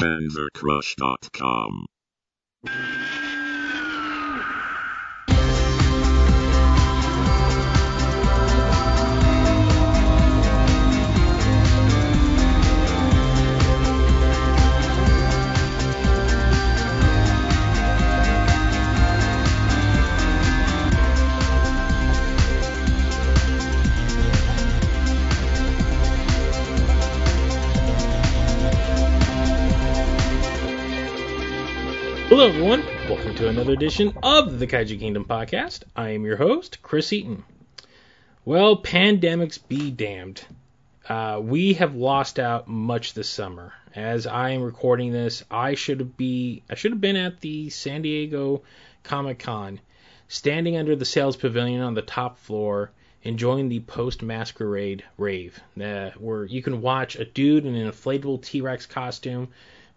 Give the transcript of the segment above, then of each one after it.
panzercrush.com. Hello, everyone. Welcome to another edition of the Kaiju Kingdom podcast. I am your host, Chris Eaton. Well, pandemics be damned. Uh, we have lost out much this summer. As I am recording this, I should be I should have been at the San Diego Comic Con, standing under the sales pavilion on the top floor, enjoying the post masquerade rave, uh, where you can watch a dude in an inflatable T-Rex costume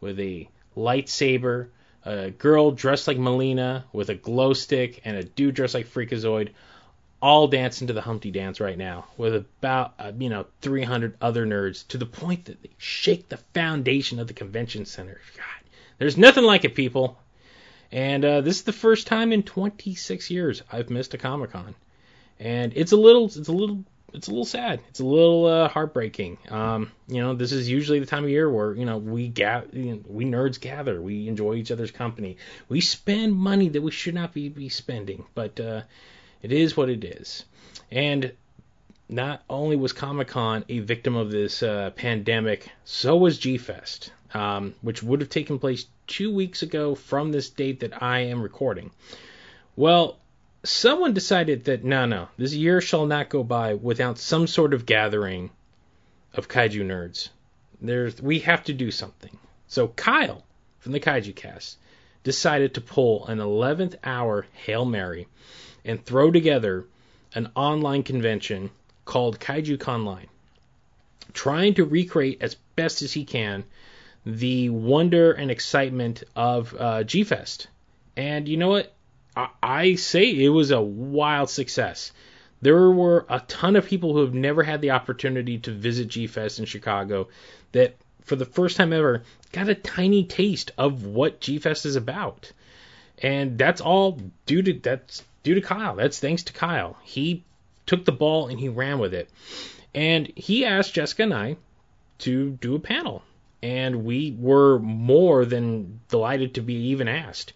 with a lightsaber a girl dressed like Melina with a glow stick and a dude dressed like Freakazoid all dancing to the Humpty Dance right now with about uh, you know 300 other nerds to the point that they shake the foundation of the convention center. God, there's nothing like it, people. And uh, this is the first time in 26 years I've missed a Comic Con, and it's a little it's a little it's a little sad. It's a little uh, heartbreaking. Um, you know, this is usually the time of year where you know we ga- we nerds gather, we enjoy each other's company, we spend money that we should not be, be spending, but uh, it is what it is. And not only was Comic Con a victim of this uh, pandemic, so was G Fest, um, which would have taken place two weeks ago from this date that I am recording. Well, someone decided that no, no, this year shall not go by without some sort of gathering of kaiju nerds. There's we have to do something. So Kyle from the Kaiju Cast decided to pull an 11th hour Hail Mary and throw together an online convention called Kaiju Conline, trying to recreate as best as he can the wonder and excitement of uh, G Fest. And you know what? I say it was a wild success. There were a ton of people who have never had the opportunity to visit G Fest in Chicago that, for the first time ever, got a tiny taste of what G Fest is about. And that's all due to that's due to Kyle. That's thanks to Kyle. He took the ball and he ran with it. And he asked Jessica and I to do a panel. And we were more than delighted to be even asked.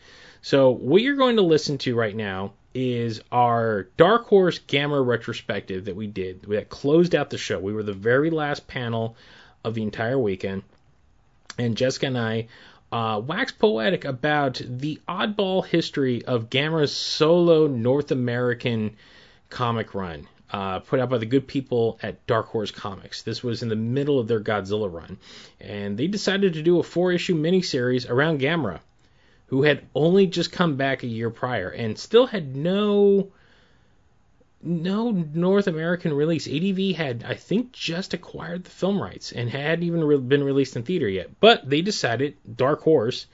So what you're going to listen to right now is our Dark Horse Gamera retrospective that we did that closed out the show. We were the very last panel of the entire weekend, and Jessica and I uh, waxed poetic about the oddball history of Gamera's solo North American comic run. Uh, put out by the good people at Dark Horse Comics. This was in the middle of their Godzilla run, and they decided to do a four-issue miniseries around Gamera who had only just come back a year prior and still had no no North American release. ADV had, I think, just acquired the film rights and hadn't even re- been released in theater yet. But they decided, Dark Horse,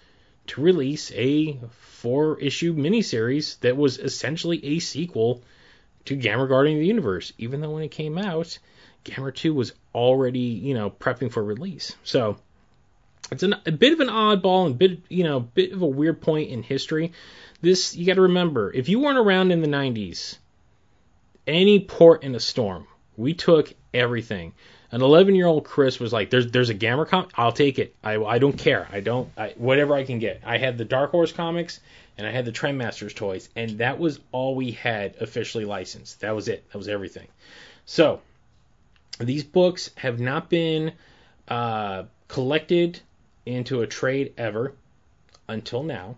to release a four issue miniseries that was essentially a sequel to Gamera Guardian of the Universe, even though when it came out, Gamera 2 was already, you know, prepping for release. So it's an, a bit of an oddball and bit you know bit of a weird point in history. This you got to remember if you weren't around in the 90s, any port in a storm, we took everything. An 11 year old Chris was like, "There's there's a Gamera comic, I'll take it. I, I don't care. I don't I, whatever I can get. I had the Dark Horse comics and I had the Trendmasters toys, and that was all we had officially licensed. That was it. That was everything. So these books have not been uh, collected into a trade ever until now.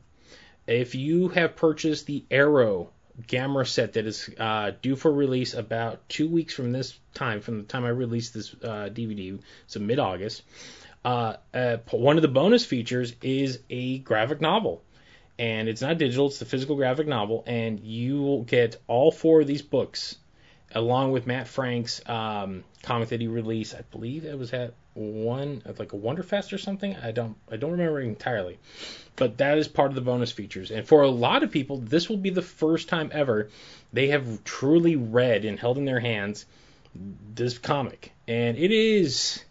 If you have purchased the Arrow Gamera set that is uh, due for release about two weeks from this time, from the time I released this uh, DVD, so mid August, uh, uh, one of the bonus features is a graphic novel. And it's not digital, it's the physical graphic novel, and you will get all four of these books along with Matt Frank's um, comic that he released. I believe it was at one like a Wonderfest or something. I don't I don't remember entirely, but that is part of the bonus features. And for a lot of people, this will be the first time ever they have truly read and held in their hands this comic, and it is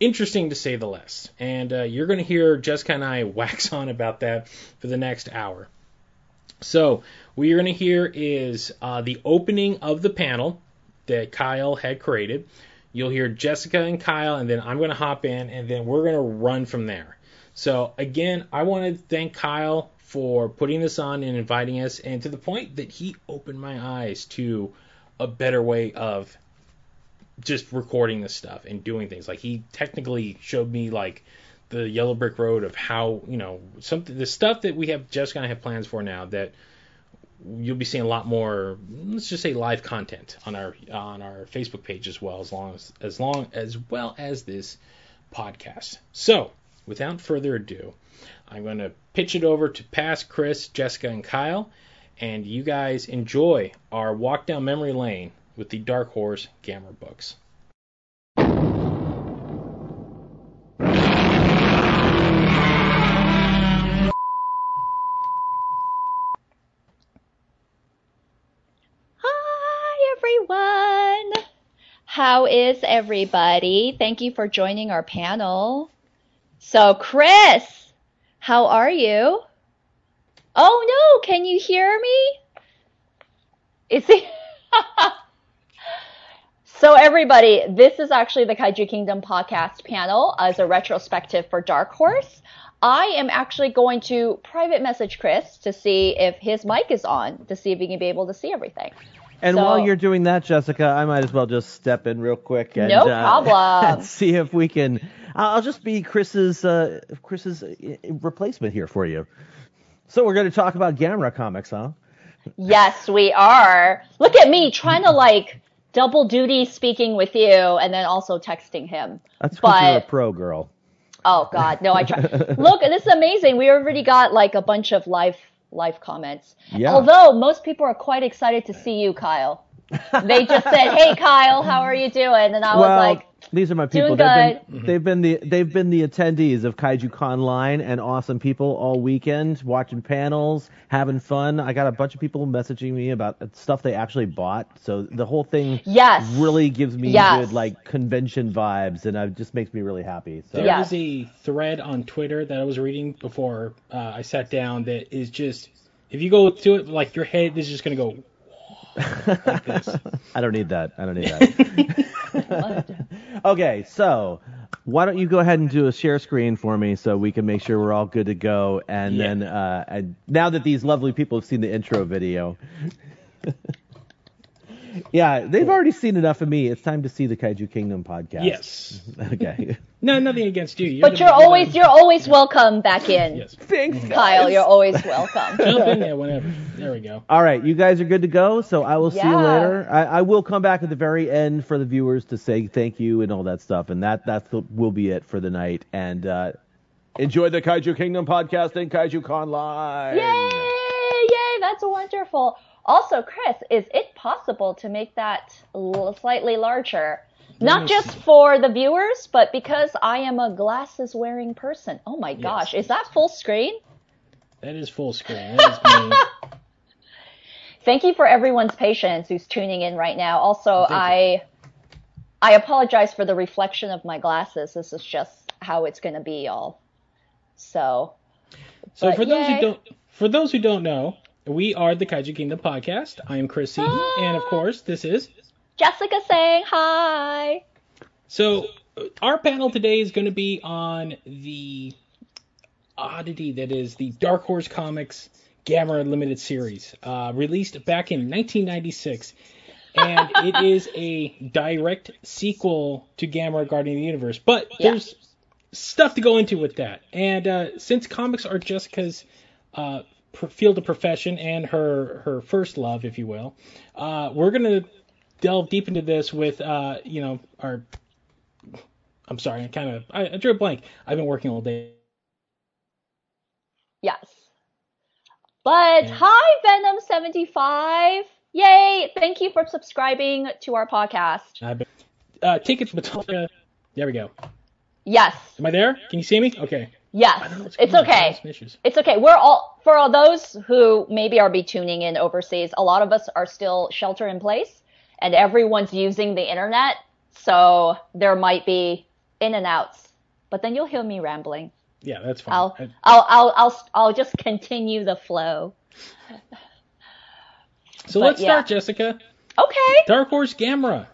interesting to say the least. And uh, you're going to hear Jessica and I wax on about that for the next hour. So, what you're going to hear is uh, the opening of the panel that Kyle had created. You'll hear Jessica and Kyle, and then I'm going to hop in, and then we're going to run from there. So, again, I want to thank Kyle for putting this on and inviting us, and to the point that he opened my eyes to a better way of just recording this stuff and doing things. Like he technically showed me like the yellow brick road of how you know something the stuff that we have just gonna have plans for now that you'll be seeing a lot more let's just say live content on our on our Facebook page as well as long as as long as well as this podcast. So without further ado, I'm going to pitch it over to past Chris, Jessica, and Kyle, and you guys enjoy our walk down memory lane with the Dark Horse Gamera books. How is everybody? Thank you for joining our panel. So, Chris, how are you? Oh no, can you hear me? Is he? so, everybody, this is actually the Kaiju Kingdom podcast panel as a retrospective for Dark Horse. I am actually going to private message Chris to see if his mic is on, to see if he can be able to see everything. And So- while you're doing that, Jessica, I might as well just step in real quick and, No uh, and see if we can. I'll just be Chris's uh, Chris's uh, replacement here for you. So we're going to talk about Gamera comics, huh? Yes, we are. Look at me trying to like double duty speaking with you and then also texting him. That's because you're a pro girl. oh god, no, I try. Look, this is amazing. We already got like a bunch of live live comments. Yeah. Although most people are quite excited to see you, Kyle. They just said, "Hey, Kyle, how are you doing?" And I was well, like, these are my people. doing They've good. been, they've been the they've been the attendees of Kaiju Con Line and awesome people all weekend, watching panels, having fun. I got a bunch of people messaging me about stuff they actually bought. So the whole thing Yes. really gives me Yes. good like convention vibes, and it just makes me really happy. So There Yeah. was a thread on Twitter that I was reading before uh, I sat down that is just if you go to it like your head is just gonna go like. I don't need that. I don't need that. okay, so why don't you go ahead and do a share screen for me so we can make sure we're all good to go, and Yeah. then uh, and now that these lovely people have seen the intro video. Yeah, they've already seen enough of me. It's time to see the Kaiju Kingdom podcast. Yes. Okay. No, nothing against you. You're but you're the- always you're always welcome back in, Yes. Thanks, Kyle. You're always welcome. Jump in there whenever. There we go. All right, you guys are good to go. So I will see you later. I, I will come back at the very end for the viewers to say thank you and all that stuff, and that that will be it for the night. And uh, enjoy the Kaiju Kingdom podcast and Kaiju Con Line. Yay! Yay! That's wonderful. Also, Chris, is it possible to make that l- slightly larger? Not just for the viewers, but because I am a glasses wearing person. Oh my Yes. gosh, is that full screen? That is full screen. That is me. Thank you for everyone's patience who's tuning in right now. Also, Thank you. I I apologize for the reflection of my glasses. This is just how it's going to be, y'all. So, So for those who don't for those who don't know, we are the Kaiju Kingdom podcast. I am Chris Seaton, and of course, this is Jessica saying hi. So, our panel today is going to be on the oddity that is the Dark Horse Comics Gamera Limited Series, uh, released back in 1996. And it is a direct sequel to Gamera Guardian of the Universe. But Yeah. there's stuff to go into with that. And uh, since comics are Jessica's uh, field of profession and her her first love, if you will, uh, we're gonna delve deep into this with uh, you know our. I'm sorry, I kind of I, I drew a blank. I've been working all day. Yes. But Yeah. hi, Venom75. Yay! Thank you for subscribing to our podcast. I've been, uh, tickets, Matilda. There we go. Yes. Am I there? Can you see me? Okay. Yes. don't know what's It's on. Okay. having some issues. It's okay. We're all, for all those who maybe are be tuning in overseas, a lot of us are still shelter in place and everyone's using the internet. So there might be in and outs, but then you'll hear me rambling. Yeah, that's fine. I'll, I'll, I'll, I'll, I'll just continue the flow. so but let's yeah. start, Jessica. Okay. Dark Horse Gamera.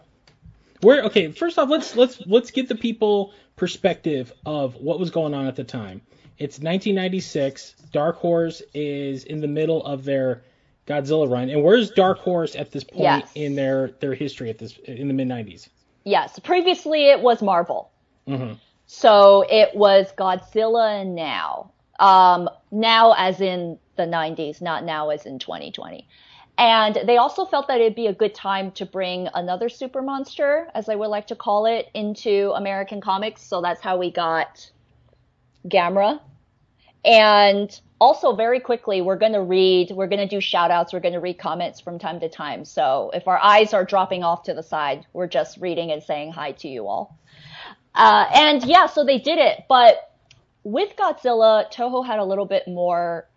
Where okay, first off, let's let's let's get the people perspective of what was going on at the time. It's 1996. Dark Horse is in the middle of their Godzilla run, and where's Dark Horse at this point Yes. in their their history at this in the mid 90s? Yes. Previously, it was Marvel. hmm So it was Godzilla now. Um, now as in the 90s, not now as in 2020. And they also felt that it'd be a good time to bring another super monster, as I would like to call it, into American comics. So that's how we got Gamera. And also, very quickly, we're going to read, we're going to do shout outs, we're going to read comments from time to time. So if our eyes are dropping off to the side, we're just reading and saying hi to you all. Uh, and yeah, so they did it. But with Godzilla, Toho had a little bit more,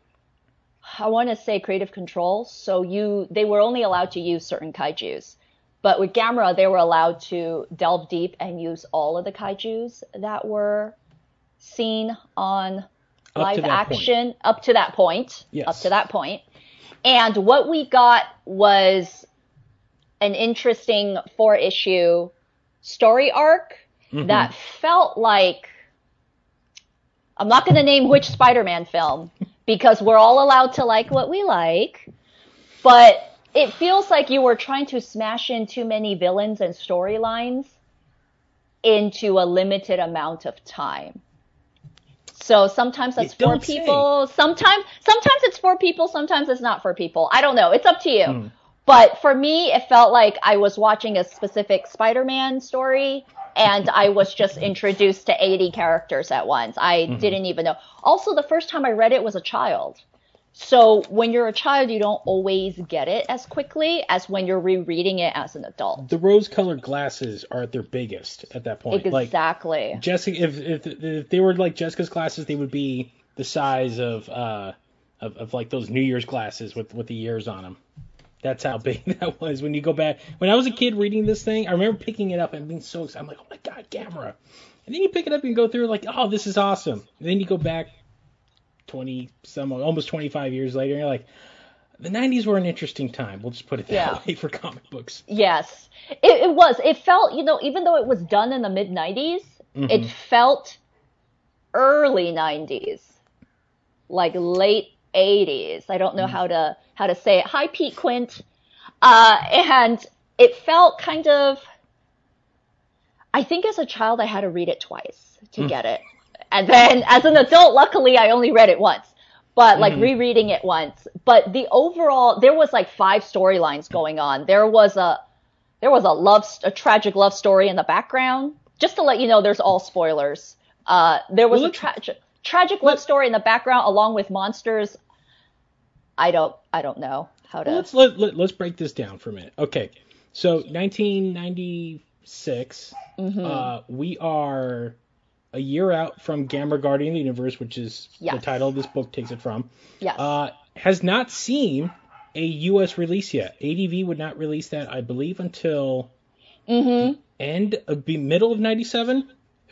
I want to say creative control. So you, they were only allowed to use certain kaijus. But with Gamera, they were allowed to delve deep and use all of the kaijus that were seen on Up live that point. action up to that point. Yes. Up to that point. And what we got was an interesting four issue story arc Mm-hmm. that felt like I'm not going to name which Spider-Man film because we're all allowed to like what we like, but it feels like you were trying to smash in too many villains and storylines into a limited amount of time. So sometimes that's for don't say. people. Sometimes, sometimes it's for people. Sometimes it's not for people. I don't know. It's up to you. Hmm. But for me, it felt like I was watching a specific Spider-Man story and I was just introduced to 80 characters at once. I Mm-hmm. didn't even know. Also, the first time I read it was a child. So when you're a child, you don't always get it as quickly as when you're rereading it as an adult. The rose-colored glasses are at their biggest at that point. Like Exactly. Jessica, if, if if they were like Jessica's glasses, they would be the size of uh of, of like those New Year's glasses with with the years on them. That's how big that was when you go back. When I was a kid reading this thing, I remember picking it up and being so excited. I'm like, oh my god, Gamera! And then you pick it up and go through like, oh, this is awesome. And then you go back twenty some almost 25 years later, and you're like, the 90s were an interesting time. We'll just put it that Yeah. way for comic books. Yes, it, it was. It felt, you know, even though it was done in the mid 90s, mm-hmm. it felt early 90s, like late 80s. I don't know mm. how to how to say it. Hi, Pete Quint. Uh, and it felt kind of. I think as a child I had to read it twice to mm. get it, and then as an adult, luckily I only read it once. But like rereading it once, but the overall there was like five storylines going on. There was a there was a love a tragic love story in the background. Just to let you know, there's all spoilers. Uh, there was Well, a tragic tragic love story in the background along with monsters. I don't I don't know how to. Well, let's let, let let's break this down for a minute. Okay, so 1996, Mm-hmm. uh, we are a year out from Gamera Guardian of the Universe, which is the title this book takes it from. yes. Uh, has not seen a U.S. release yet. ADV would not release that, I believe, until mm-hmm. end of middle of 97. From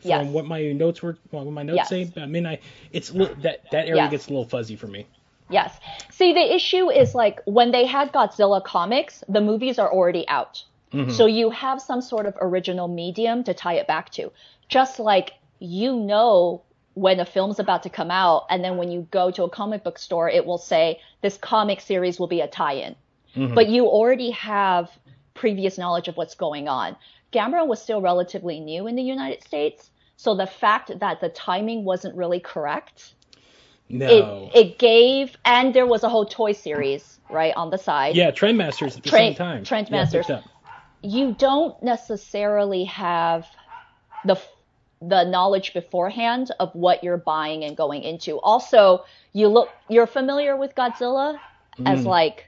Yes. what my notes were, what my notes Yes. say, about midnight. It's that that area Yes. gets a little fuzzy for me. Yes. See, the issue is like when they had Godzilla comics, the movies are already out. So you have some sort of original medium to tie it back to. Just like you know when a film's about to come out, and then when you go to a comic book store, it will say this comic series will be a tie in. Mm-hmm. But you already have previous knowledge of what's going on. Gamera was still relatively new in the United States. So the fact that the timing wasn't really correct No. it it gave and there was a whole toy series right on the side yeah, Trendmasters at the Trend- same time. Trendmasters. Yeah, you don't necessarily have the the knowledge beforehand of what you're buying and going into. Also you look you're familiar with godzilla as mm. like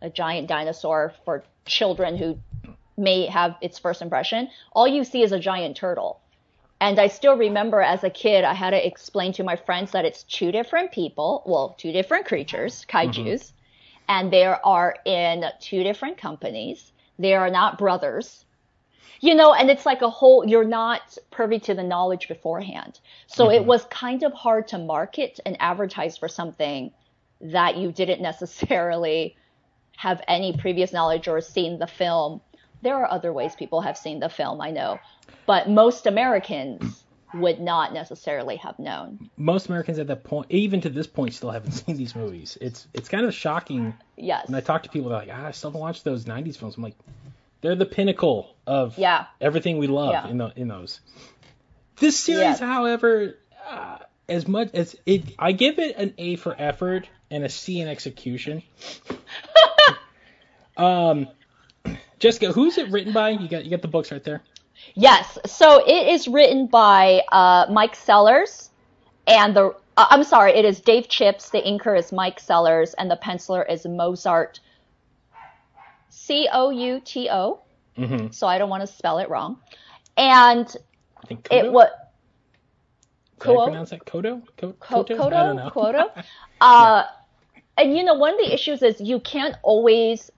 a giant dinosaur for children who may have its first impression. All you see is a giant turtle. And I still remember as a kid, I had to explain to my friends that it's two different people, well, two different creatures, kaijus, mm-hmm. and they are in two different companies. They are not brothers. You know, and it's like a whole, you're not privy to the knowledge beforehand. So Mm-hmm. it was kind of hard to market and advertise for something that you didn't necessarily have any previous knowledge or seen the film. There are other ways people have seen the film, I know, but most Americans would not necessarily have known. Most Americans at that point, even to this point, still haven't seen these movies. It's it's kind of shocking Yes. when I talk to people. They're like, ah, I still haven't watched those '90s films. I'm like, they're the pinnacle of Yeah. everything we love Yeah. in the, in those. This series, Yes. however, uh, as much as it, I give it an A for effort and a C in execution. um, Jessica, who's it written by? You got you got the books right there. Yes. So it is written by uh, Mike Sellers, and the uh, I'm sorry, it is Dave Chipps. The inker is Mike Sellers, and the penciler is Mozart. C O U T O. Mm-hmm. So I don't want to spell it wrong. And I think it Kodo? was Did I Kodo? pronounce that Kodo? Ko- Ko- Koto? I don't know. Kodo, Kodo. Uh, and you know, one of the issues is you can't always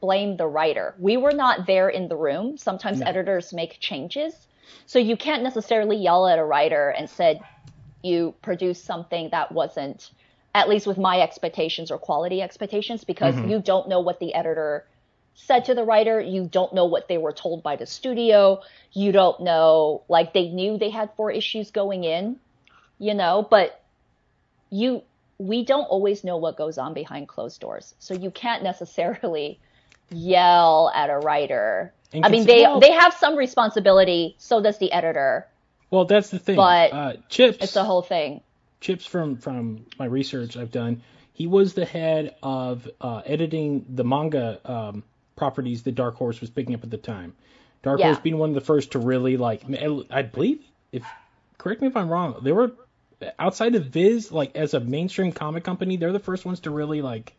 blame the writer. We were not there in the room. Sometimes No. editors make changes, so you can't necessarily yell at a writer and said you produced something that wasn't, at least with my expectations or quality expectations, because Mhm. you don't know what the editor said to the writer. You don't know what they were told by the studio. You don't know, like they knew they had four issues going in, you know, but you, we don't always know what goes on behind closed doors. So you can't necessarily yell at a writer. And I mean, they, well- they have some responsibility. So does the editor. Well, that's the thing. But uh, Chipps. It's the whole thing. Chipps from from my research I've done. He was the head of uh, editing the manga um, properties that Dark Horse was picking up at the time. Dark Yeah. Horse being one of the first to really like. I believe if correct me if I'm wrong. They were outside of Viz, like as a mainstream comic company, they're the first ones to really like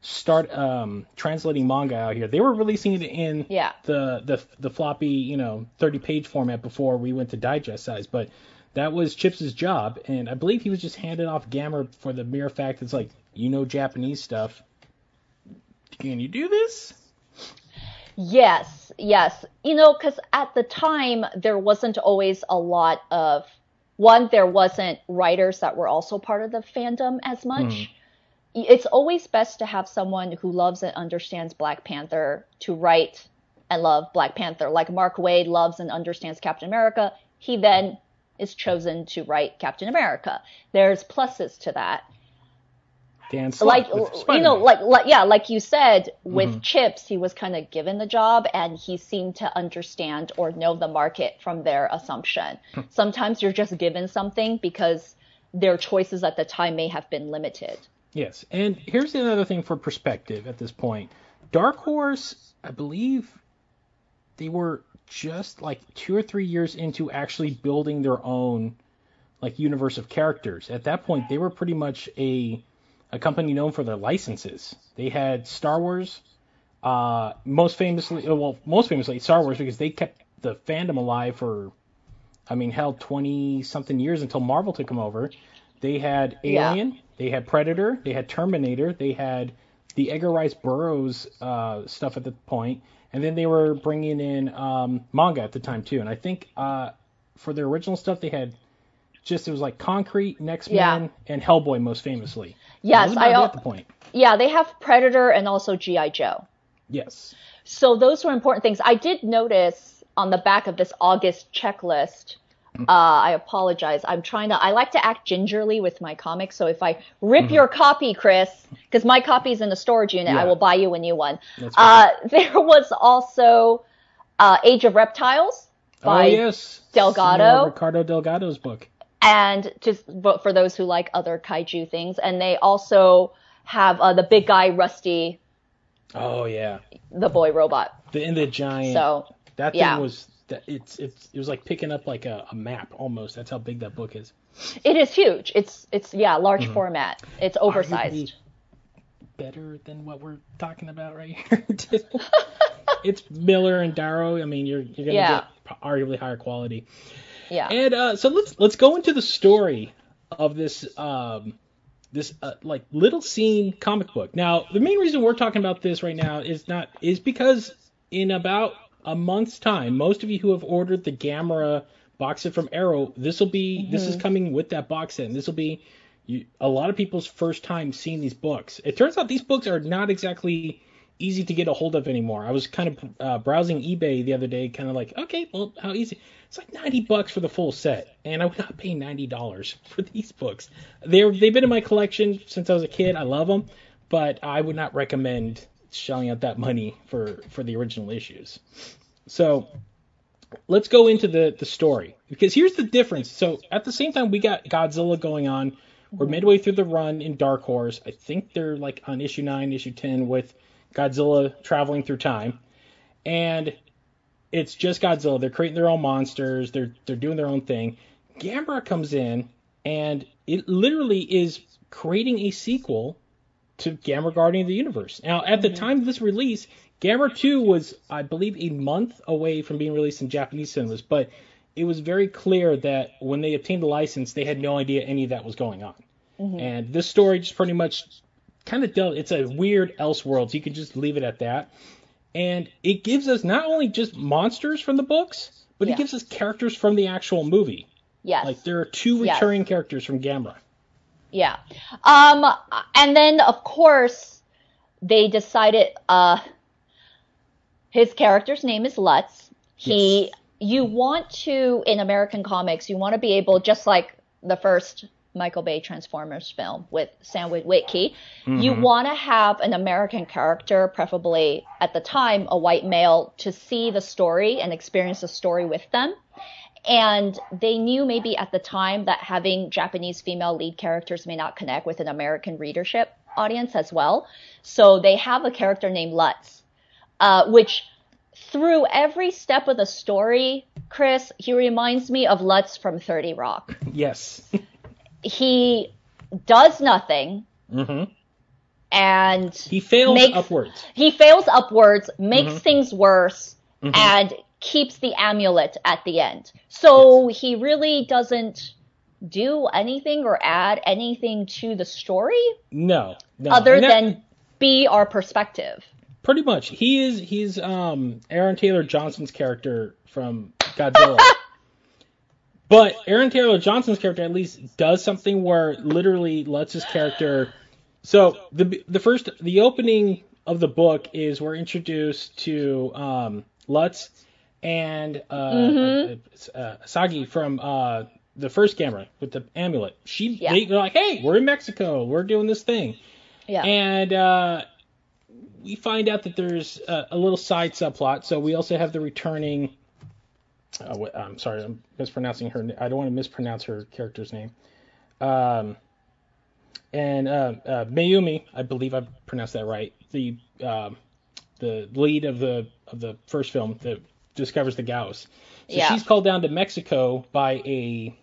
start um, translating manga out here. They were releasing it in Yeah. the the the floppy, you know, 30 page format before we went to digest size, but that was Chipps's job, and I believe he was just handed off Gamera for the mere fact it's like, you know Japanese stuff. Can you do this? Yes, yes. You know, because at the time, there wasn't always a lot of, one, there wasn't writers that were also part of the fandom as hmm. much. It's always best to have someone who loves and understands Black Panther to write and love Black Panther. Like Mark Waid loves and understands Captain America. He then is chosen to write Captain America. There's pluses to that Dan like you know like like yeah like you said with Mhm. Chipps he was kind of given the job and he seemed to understand or know the market from their assumption Hmm. sometimes you're just given something because their choices at the time may have been limited Yes, and here's another thing for perspective at this point. Dark Horse, I believe, they were just like two or three years into actually building their own like universe of characters. At that point, they were pretty much a a company known for their licenses. They had Star Wars, uh, most famously, uh, well, most famously Star Wars because they kept the fandom alive for, I mean, hell, twenty something years until Marvel took them over. They had Yeah. Alien, they had Predator, they had Terminator, they had the Edgar Rice Burroughs uh, stuff at the point, and then they were bringing in um, manga at the time too. And I think uh, for their original stuff, they had just it was like Concrete, Next Yeah. Men, and Hellboy most famously. yes i al- the point. yeah they have predator and also gi joe Yes. So those were important things. I did notice on the back of this August checklist. Uh, I apologize. I'm trying to. I like to act gingerly with my comics. So if I rip your copy, Chris, because my copy's in the storage unit, Yeah. I will buy you a new one. Uh, there was also uh, Age of Reptiles by oh yes. Delgado. Senor Ricardo Delgado's book. And just but for those who like other kaiju things, and they also have uh, the big guy Rusty, Oh yeah. the boy robot. The in the giant. So that thing yeah. was that it's it's it was like picking up like a, a map almost. That's how big that book is. It is huge. It's it's yeah, large format. It's oversized. Better than what we're talking about right here. it's Miller and Darrow. I mean, you're you're gonna Yeah. get arguably higher quality. Yeah. And uh, so let's let's go into the story of this um, this uh, like little scene comic book. Now, the main reason we're talking about this right now is not is because in about a month's time, most of you who have ordered the Gamera box set from Arrow, this will be mm-hmm. this is coming with that box set, and this will be you, a lot of people's first time seeing these books. It turns out these books are not exactly easy to get a hold of anymore. I was kind of uh, browsing eBay the other day, kind of like, okay, well, how easy? It's like 90 bucks for the full set, and I would not pay 90 dollars for these books. They're they've been in my collection since I was a kid. I love them, but I would not recommend shelling out that money for for the original issues. So let's go into the the story because here's the difference. So at the same time, we got Godzilla going on. We're midway through the run in Dark Horse. I think they're like on issue nine, issue ten with Godzilla traveling through time, and it's just Godzilla. They're creating their own monsters. They're they're doing their own thing. Gamera comes in, and it literally is creating a sequel to Gamera Guardian of the Universe. Now, at the mm-hmm. time of this release, Gamera 2 was, I believe, a month away from being released in Japanese cinemas, but it was very clear that when they obtained the license, they had no idea any of that was going on. Mm-hmm. And this story just pretty much kind of. It's a weird Elseworld, so you can just leave it at that. And it gives us not only just monsters from the books, but yeah. it gives us characters from the actual movie. Yes. Like there are two returning yes. characters from Gamera. Yeah. Um, and then of course they decided. Uh, his character's name is Lutz. He. Yes. You want to in American comics, you want to be able just like the first Michael Bay Transformers film with Sam Witwicky. Mm-hmm. You want to have an American character, preferably at the time a white male, to see the story and experience the story with them. And they knew maybe at the time that having Japanese female lead characters may not connect with an American readership audience as well. So they have a character named Lutz, uh, which through every step of the story, Chris, he reminds me of Lutz from 30 Rock. Yes. he does nothing. Mm-hmm. And he fails makes, upwards. He fails upwards, makes mm-hmm. things worse, mm-hmm. and keeps the amulet at the end. So yes. he really doesn't do anything or add anything to the story. No, no. Other that, than be our perspective. Pretty much. He is he's um Aaron Taylor Johnson's character from Godzilla. But Aaron Taylor Johnson's character at least does something where literally lets his character. So the the first the opening of the book is we're introduced to um, Lutz and uh, mm-hmm. uh, Sagi from uh, the first Gamera with the amulet. She yeah. they, are like, hey, we're in Mexico, we're doing this thing, yeah, and uh, we find out that there's a, a little side subplot. So we also have the returning uh, I'm sorry, I'm mispronouncing her. I don't want to mispronounce her character's name. Um, and uh, uh, Mayumi, I believe I pronounced that right. The uh, the lead of the of the first film that discovers the Gyaos. So yeah. she's called down to Mexico by a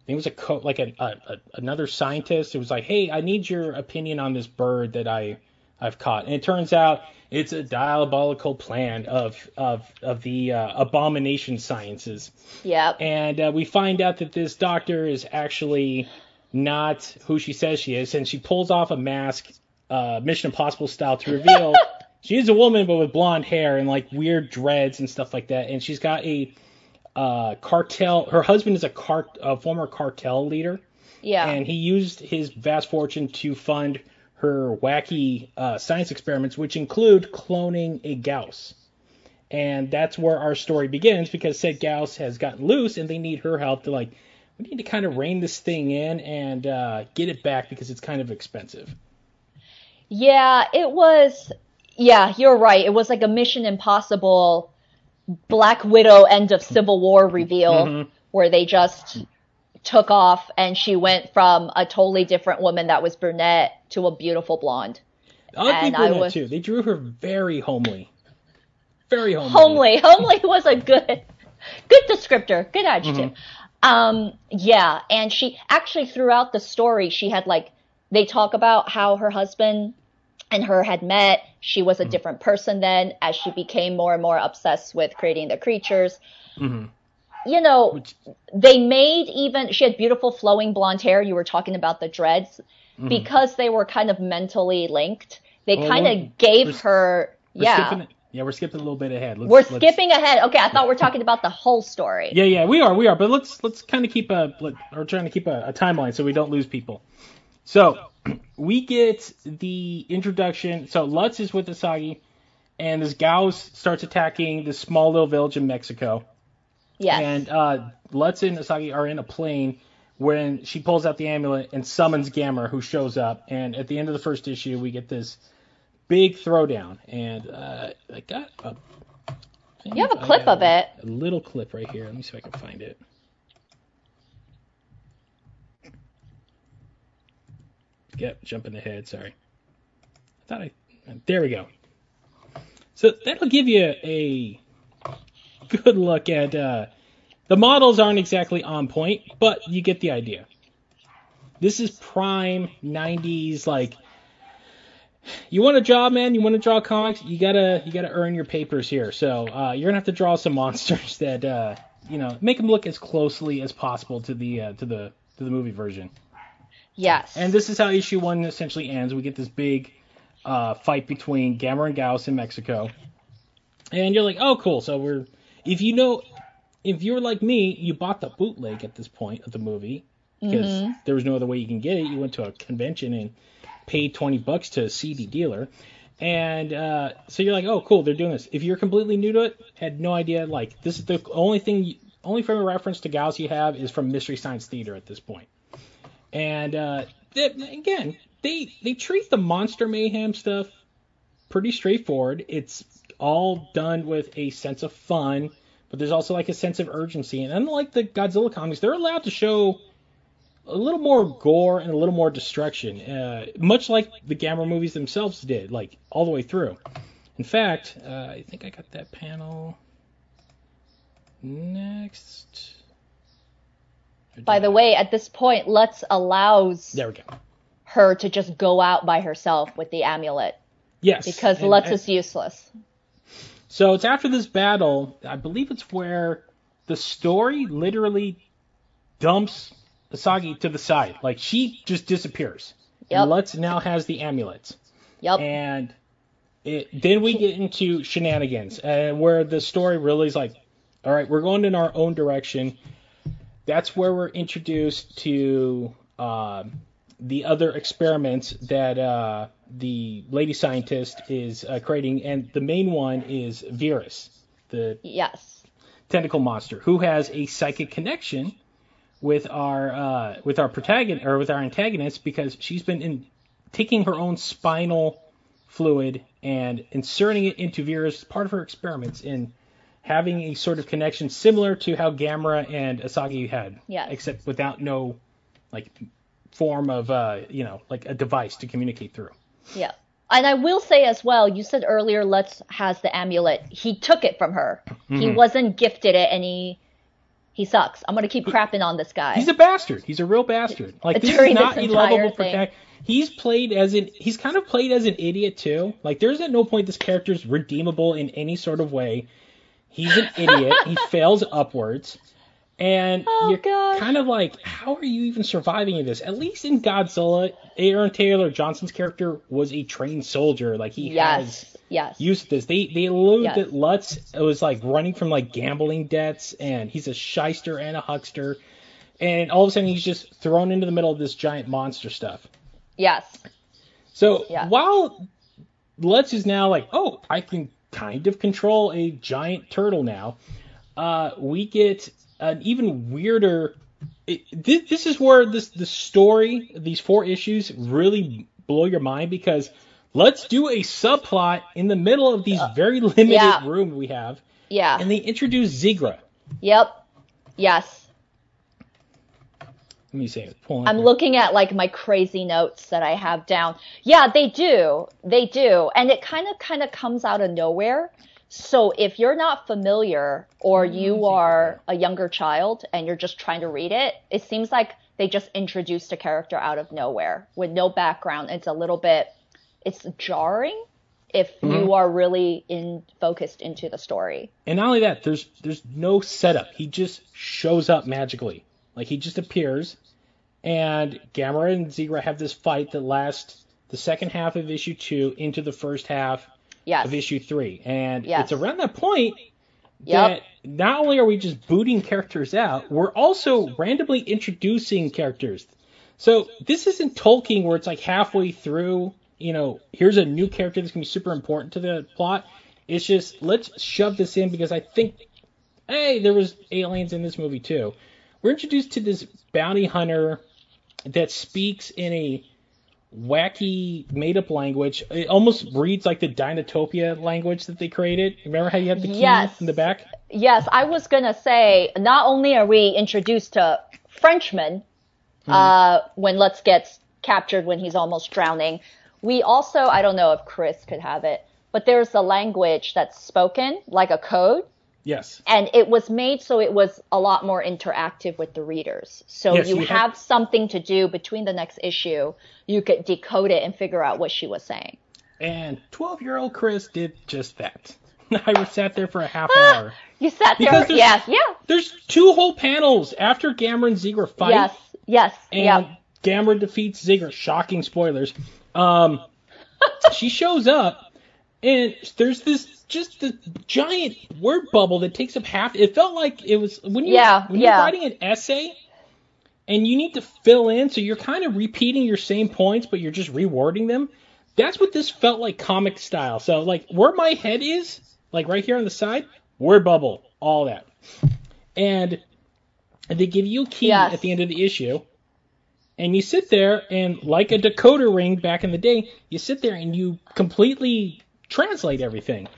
I think it was a co- like a, a, a, another scientist. It was like, hey, I need your opinion on this bird that I I've caught. And it turns out it's a diabolical plan of of of the uh, abomination sciences. Yep. And uh, we find out that this doctor is actually not who she says she is, and she pulls off a mask, uh, Mission Impossible style, to reveal she is a woman but with blonde hair and like weird dreads and stuff like that. And she's got a uh, cartel. Her husband is a cart, a former cartel leader. Yeah. And he used his vast fortune to fund her wacky uh, science experiments, which include cloning a Gyaos. And that's where our story begins because said Gyaos has gotten loose and they need her help to like, we need to kind of rein this thing in and uh, get it back because it's kind of expensive. Yeah, it was. Yeah, you're right. It was like a Mission Impossible Black Widow end of Civil War reveal mm-hmm. where they just took off and she went from a totally different woman that was brunette to a beautiful blonde. I and brunette was, too. They drew her very homely. Very homely. Homely. Homely was a good good descriptor. Good adjective. Mm-hmm. Um yeah, and she actually throughout the story she had like they talk about how her husband and her had met. She was a mm-hmm. different person then as she became more and more obsessed with creating the creatures. Mm-hmm you know, they made even she had beautiful flowing blonde hair. You were talking about the dreads mm-hmm. because they were kind of mentally linked. They well, kind of gave her, we're yeah. Skipping, Yeah, we're skipping a little bit ahead. Let's, We're let's- skipping ahead. Okay, I thought we're talking about the whole story. Yeah, yeah, we are, we are. But let's let's kind of keep a or trying to keep a, a timeline so we don't lose people. So we get the introduction. So Lutz is with Asagi, and this Gyaos starts attacking this small little village in Mexico. Yes. And uh, Lutz and Asagi are in a plane when she pulls out the amulet and summons Gamera, who shows up. And at the end of the first issue, we get this big throwdown. And uh, I got a. I You have a clip of it. A little clip right here. Let me see if I can find it. Yep, jumping ahead. Sorry. I thought I. There we go. So that'll give you a good look at. Uh, the models aren't exactly on point, but you get the idea. This is prime 90s like you want a job, man. You want to draw comics. You gotta you gotta earn your papers here. So uh, you're gonna have to draw some monsters that uh, you know make them look as closely as possible to the uh, to the to the movie version. yes. And this is how issue one essentially ends. We get this big uh, fight between Gamera and Gyaos in Mexico, and you're like, oh, cool. So we're if you know if you're like me, you bought the bootleg at this point of the movie because Mm-hmm. there was no other way you can get it. You went to a convention and paid 20 bucks to a CD dealer. And uh, so you're like, oh, cool, they're doing this. If you're completely new to it, had no idea, like, this is the only thing, you, only frame of reference to Gyaos you have is from Mystery Science Theater at this point. And uh, they, again, they they treat the monster mayhem stuff pretty straightforward. It's all done with a sense of fun, but there's also like a sense of urgency. And unlike the Godzilla comics, they're allowed to show a little more gore and a little more destruction, uh, much like the Gamera movies themselves did, like all the way through. In fact, uh, I think I got that panel next. By the I? way, at this point, Lutz allows there we go. her to just go out by herself with the amulet Yes, because and- Lutz and- is useless. So it's after this battle, I believe it's where the story literally dumps Asagi to the side. Like she just disappears. Yep. And Lutz now has the amulets. Yep. And it, then we get into shenanigans, uh, where the story really is like, all right, we're going in our own direction. That's where we're introduced to um, the other experiments that uh, the lady scientist is uh, creating, and the main one is Viras, the yes. tentacle monster, who has a psychic connection with our uh, with our protagonist or with our antagonist because she's been in taking her own spinal fluid and inserting it into Viras as part of her experiments in having a sort of connection similar to how Gamera and Asagi had, Yes. except without no like form of uh, you know like a device to communicate through. Yeah. And I will say as well, you said earlier Lutz has the amulet. He took it from her. He Mm-hmm. wasn't gifted it and he he sucks. I'm gonna keep crapping on this guy. He's a bastard. He's a real bastard. Like this is During not this a lovable protect. He's played as an he's kind of played as an idiot too. Like there's at no point this character's redeemable in any sort of way. He's an idiot. he fails upwards. And Oh, you're God. kind of like, how are you even surviving in this? At least in Godzilla, Aaron Taylor Johnson's character was a trained soldier. Like he has yes. Yes. used this. They they allude Yes. that Lutz was like running from like gambling debts, and he's a shyster and a huckster, and all of a sudden he's just thrown into the middle of this giant monster stuff. yes. So Yeah. while Lutz is now like, oh, I can kind of control a giant turtle now, uh, we get an even weirder. It, this, this is where this the story, these four issues, really blow your mind because let's do a subplot in the middle of these very limited yeah. room we have, Yeah. and they introduce Zigra. Yep. Yes. Let me see. I'm up- looking at like my crazy notes that I have down. Yeah, they do. They do. And it kind of kind of comes out of nowhere. So if you're not familiar or mm-hmm. you are a younger child and you're just trying to read it, it seems like they just introduced a character out of nowhere with no background. It's a little bit it's jarring if mm-hmm. you are really in focused into the story. And not only that, there's there's no setup. He just shows up magically. Like he just appears, and Gamera and Zigra have this fight that lasts the second half of issue two into the first half Yes. of issue three, and Yes. it's around that point Yep. that not only are we just booting characters out, we're also randomly introducing characters. So this isn't Tolkien where it's like halfway through, you know, here's a new character that's gonna be super important to the plot. It's just let's shove this in because I think, hey, there was aliens in this movie too. We're introduced to this bounty hunter that speaks in a wacky made up language. It almost reads like the Dinotopia language that they created. Remember how you had the key Yes. in the back? Yes, I was gonna say, not only are we introduced to Frenchmen, uh, when Lutz gets captured when he's almost drowning, we also, I don't know if Chris could have it, but there's a language that's spoken, like a code, Yes. and it was made so it was a lot more interactive with the readers. So Yes, you, you have- have something to do between the next issue. You could decode it and figure out what she was saying. And 12 year old Chris did just that. I sat there for a half hour. You sat there, Because there's- yeah, yeah, There's two whole panels after Gamera and Zigra fight. yes, yes, and yeah. Gamera defeats Zigra. Shocking spoilers. Um, she shows up, and there's this just the giant word bubble that takes up half. It felt like it was when you Yeah, when yeah. you're writing an essay, and you need to fill in, so you're kind of repeating your same points, but you're just rewording them. That's what this felt like comic style. So like where my head is, like right here on the side, word bubble, all that, and they give you a key Yes. at the end of the issue and you sit there and like a decoder ring back in the day you sit there and you completely translate everything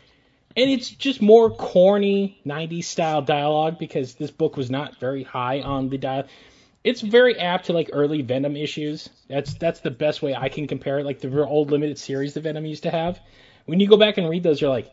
and it's just more corny 90s style dialogue because this book was not very high on the dial it's very apt to like early venom issues that's that's the best way i can compare it like the old limited series the venom used to have when you go back and read those you're like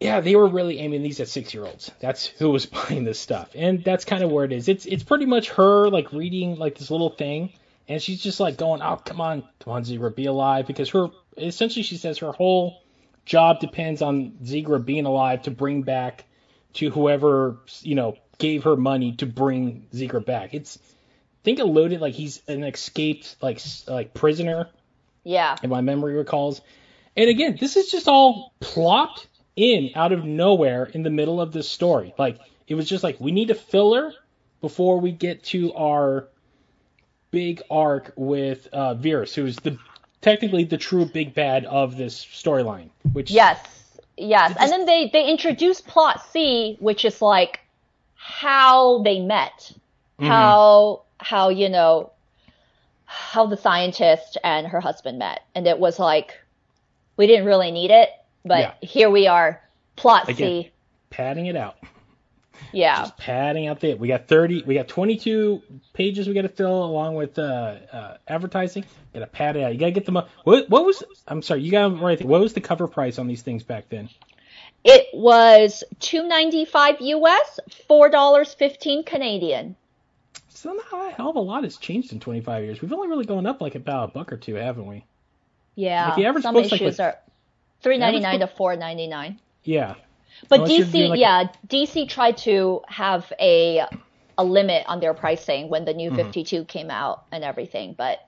yeah, they were really aiming these at six year olds. That's who was buying this stuff. And that's kind of where it is. It's it's pretty much her like reading like this little thing and she's just like going, Oh, come on, come on, Zigra, be alive because her essentially she says her whole job depends on Zigra being alive to bring back to whoever, you know, gave her money to bring Zigra back. It's think of loaded like he's an escaped like like prisoner Yeah. if my memory recalls. And again, this is just all plopped in out of nowhere in the middle of this story. Like it was just like we need a filler before we get to our big arc with uh, Viras, who's the technically the true big bad of this storyline. Which Yes. Yes. And then they, they introduce plot C, which is like how they met. Mm-hmm. How, how, you know, how the scientist and her husband met. And it was like, we didn't really need it, but Yeah. here we are. Plot Again. C. padding it out. Yeah. Just padding out the. We got 30. We got 22 pages we got to fill along with uh, uh, advertising. Got to pad it out. You got to get them up. What, what was? I'm sorry. You got to right. What was the cover price on these things back then? It was two ninety five US, four dollars fifteen Canadian. So not a hell of a lot has changed in 25 years. We've only really gone up like about a buck or two, haven't we? Yeah. Like the average some book's like issues what- are three ninety nine book- to four ninety nine. Yeah. But Unless DC, like, a- yeah, DC tried to have a a limit on their pricing when the Mm-hmm. new 52 came out and everything, but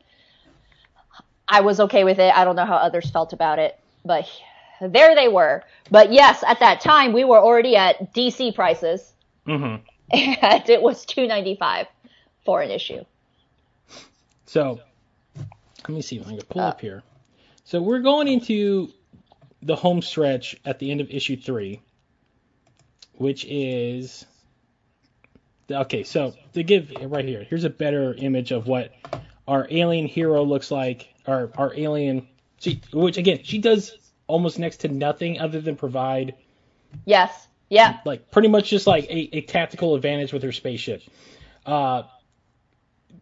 I was okay with it. I don't know how others felt about it, but there they were. But yes, at that time we were already at DC prices hmm and it was 295 for an issue. So let me see if I can pull Uh. up here. So we're going into the home stretch at the end of issue three, which is okay. So to give right here, here's a better image of what our alien hero looks like. Our our alien, she, which again she does almost next to nothing other than provide Yes. Yeah. like pretty much just like a, a tactical advantage with her spaceship. Uh,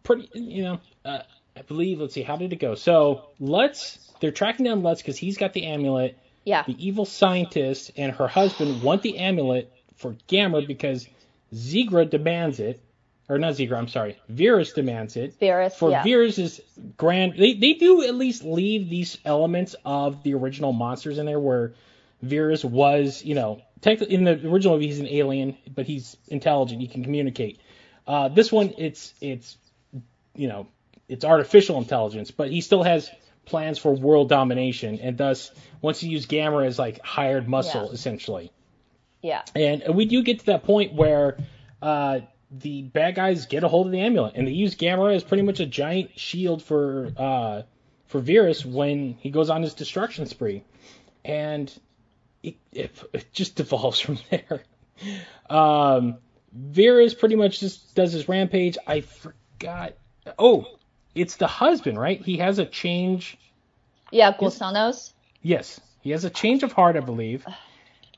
pretty, you know, uh, I believe. Let's see, how did it go? So Lutz, they're tracking down Lutz because he's got the amulet. Yeah. The evil scientist and her husband want the amulet for Gamera because Zigra demands it, or not Zigra. I'm sorry, Viras demands it. Viras. For yeah. Viras's grand, they they do at least leave these elements of the original monsters in there, where Viras was, you know, technically in the original movie he's an alien, but he's intelligent, he can communicate. Uh, this one, it's it's, you know, it's artificial intelligence, but he still has plans for world domination, and thus wants to use Gamera as like hired muscle Yeah. essentially. Yeah. And we do get to that point where uh, the bad guys get a hold of the amulet, and they use Gamera as pretty much a giant shield for uh, for Viras when he goes on his destruction spree, and it, it, it just devolves from there. Um, Viras pretty much just does his rampage. I forgot. Oh, it's the husband, right? He has a change. Yeah, Gusanos. Yes, he has a change of heart, I believe,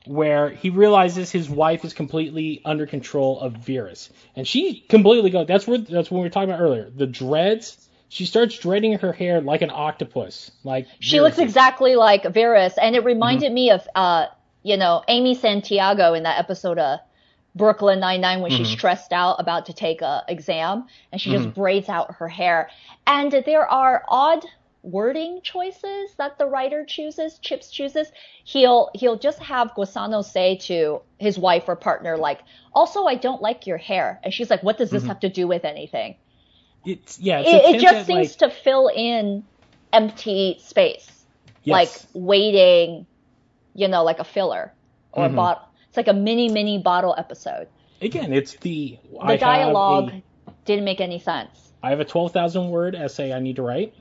where he realizes his wife is completely under control of Viras, and she completely goes. That's where that's what we were talking about earlier. The dreads. She starts dreading her hair like an octopus. Like She Viras looks exactly like Viras, and it reminded mm-hmm. me of, uh, you know, Amy Santiago in that episode of Brooklyn Nine Nine when she's mm-hmm. stressed out about to take a exam, and she just mm-hmm. braids out her hair. And there are odd wording choices that the writer chooses, Chipps chooses. He'll he'll just have Guasano say to his wife or partner like, "Also, I don't like your hair," and she's like, "What does this have to do with anything?" It's yeah. It's It, it just at, seems like, to fill in empty space yes. like waiting, you know, like a filler or Mhm. a bottle. It's like a mini mini bottle episode. again, it's the The I dialogue a, didn't make any sense. I have a twelve thousand word essay I need to write.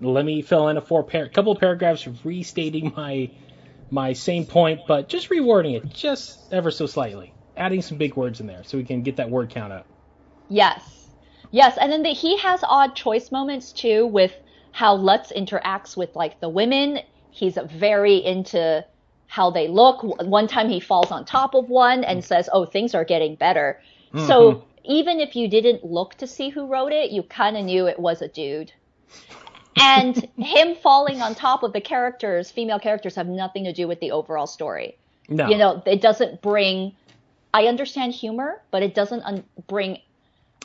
Let me fill in a four par- couple of paragraphs restating my my same point, but just rewording it just ever so slightly, adding some big words in there so we can get that word count up. Yes, yes, and then the, he has odd choice moments too with how Lutz interacts with like the women. He's very into how they look. One time he falls on top of one and says, "Oh, things are getting better." So mm-hmm. even if you didn't look to see who wrote it, you kind of knew it was a dude. And him falling on top of the characters, female characters, have nothing to do with the overall story. No, You know, it doesn't bring. I understand humor, but it doesn't un- bring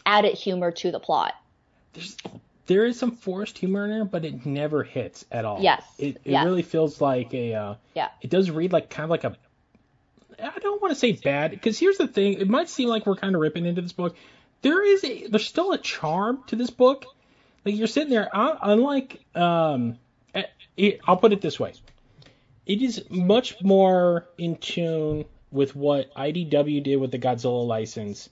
added humor to the plot. there's, there is some forced humor in there, but it never hits at all. Yes, it, it yes. really feels like a. Uh, Yeah. it does read like kind of like a I don't want to say bad because here's the thing. It might seem like we're kind of ripping into this book. There is a there's still a charm to this book. Like you're sitting there, uh, unlike um, it, I'll put it this way. It is much more in tune with what IDW did with the Godzilla license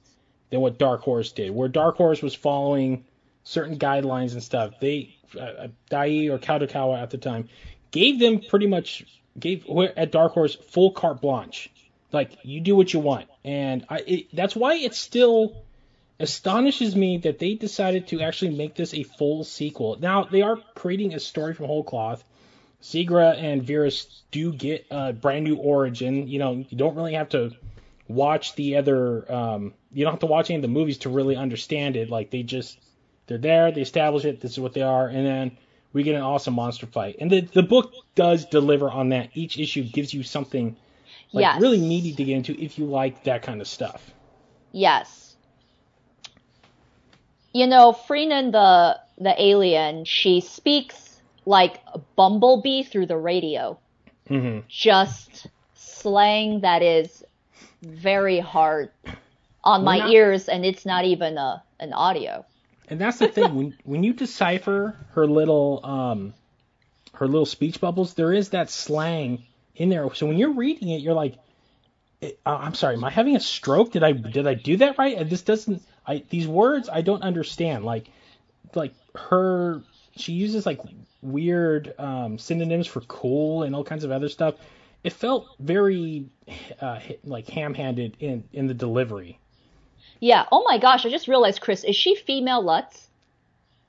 than what Dark Horse did. Where Dark Horse was following certain guidelines and stuff. They uh, Dai or Kadokawa at the time gave them pretty much gave at Dark Horse full carte blanche. Like you do what you want, and I it, that's why it's still astonishes me that they decided to actually make this a full sequel. Now they are creating a story from whole cloth. Zigra and Viras do get a brand new origin. You know, you don't really have to watch the other. Um, you don't have to watch any of the movies to really understand it. Like they just they're there, they establish it. This is what they are, and then we get an awesome monster fight. And the the book does deliver on that. Each issue gives you something like yes. really meaty to get into if you like that kind of stuff. Yes. You know, Freenan the the alien, she speaks like a bumblebee through the radio. hmm Just slang that is very hard on my not- ears, and it's not even a an audio. And that's the thing when when you decipher her little um her little speech bubbles, there is that slang in there. So when you're reading it, you're like, eh, uh, I'm sorry, am I having a stroke? Did I did I do that right? And this doesn't. I these words I don't understand. Like like her she uses like weird um, synonyms for cool and all kinds of other stuff. It felt very uh, like ham-handed in in the delivery. Yeah. Oh my gosh! I just realized, Chris, is she female Lutz?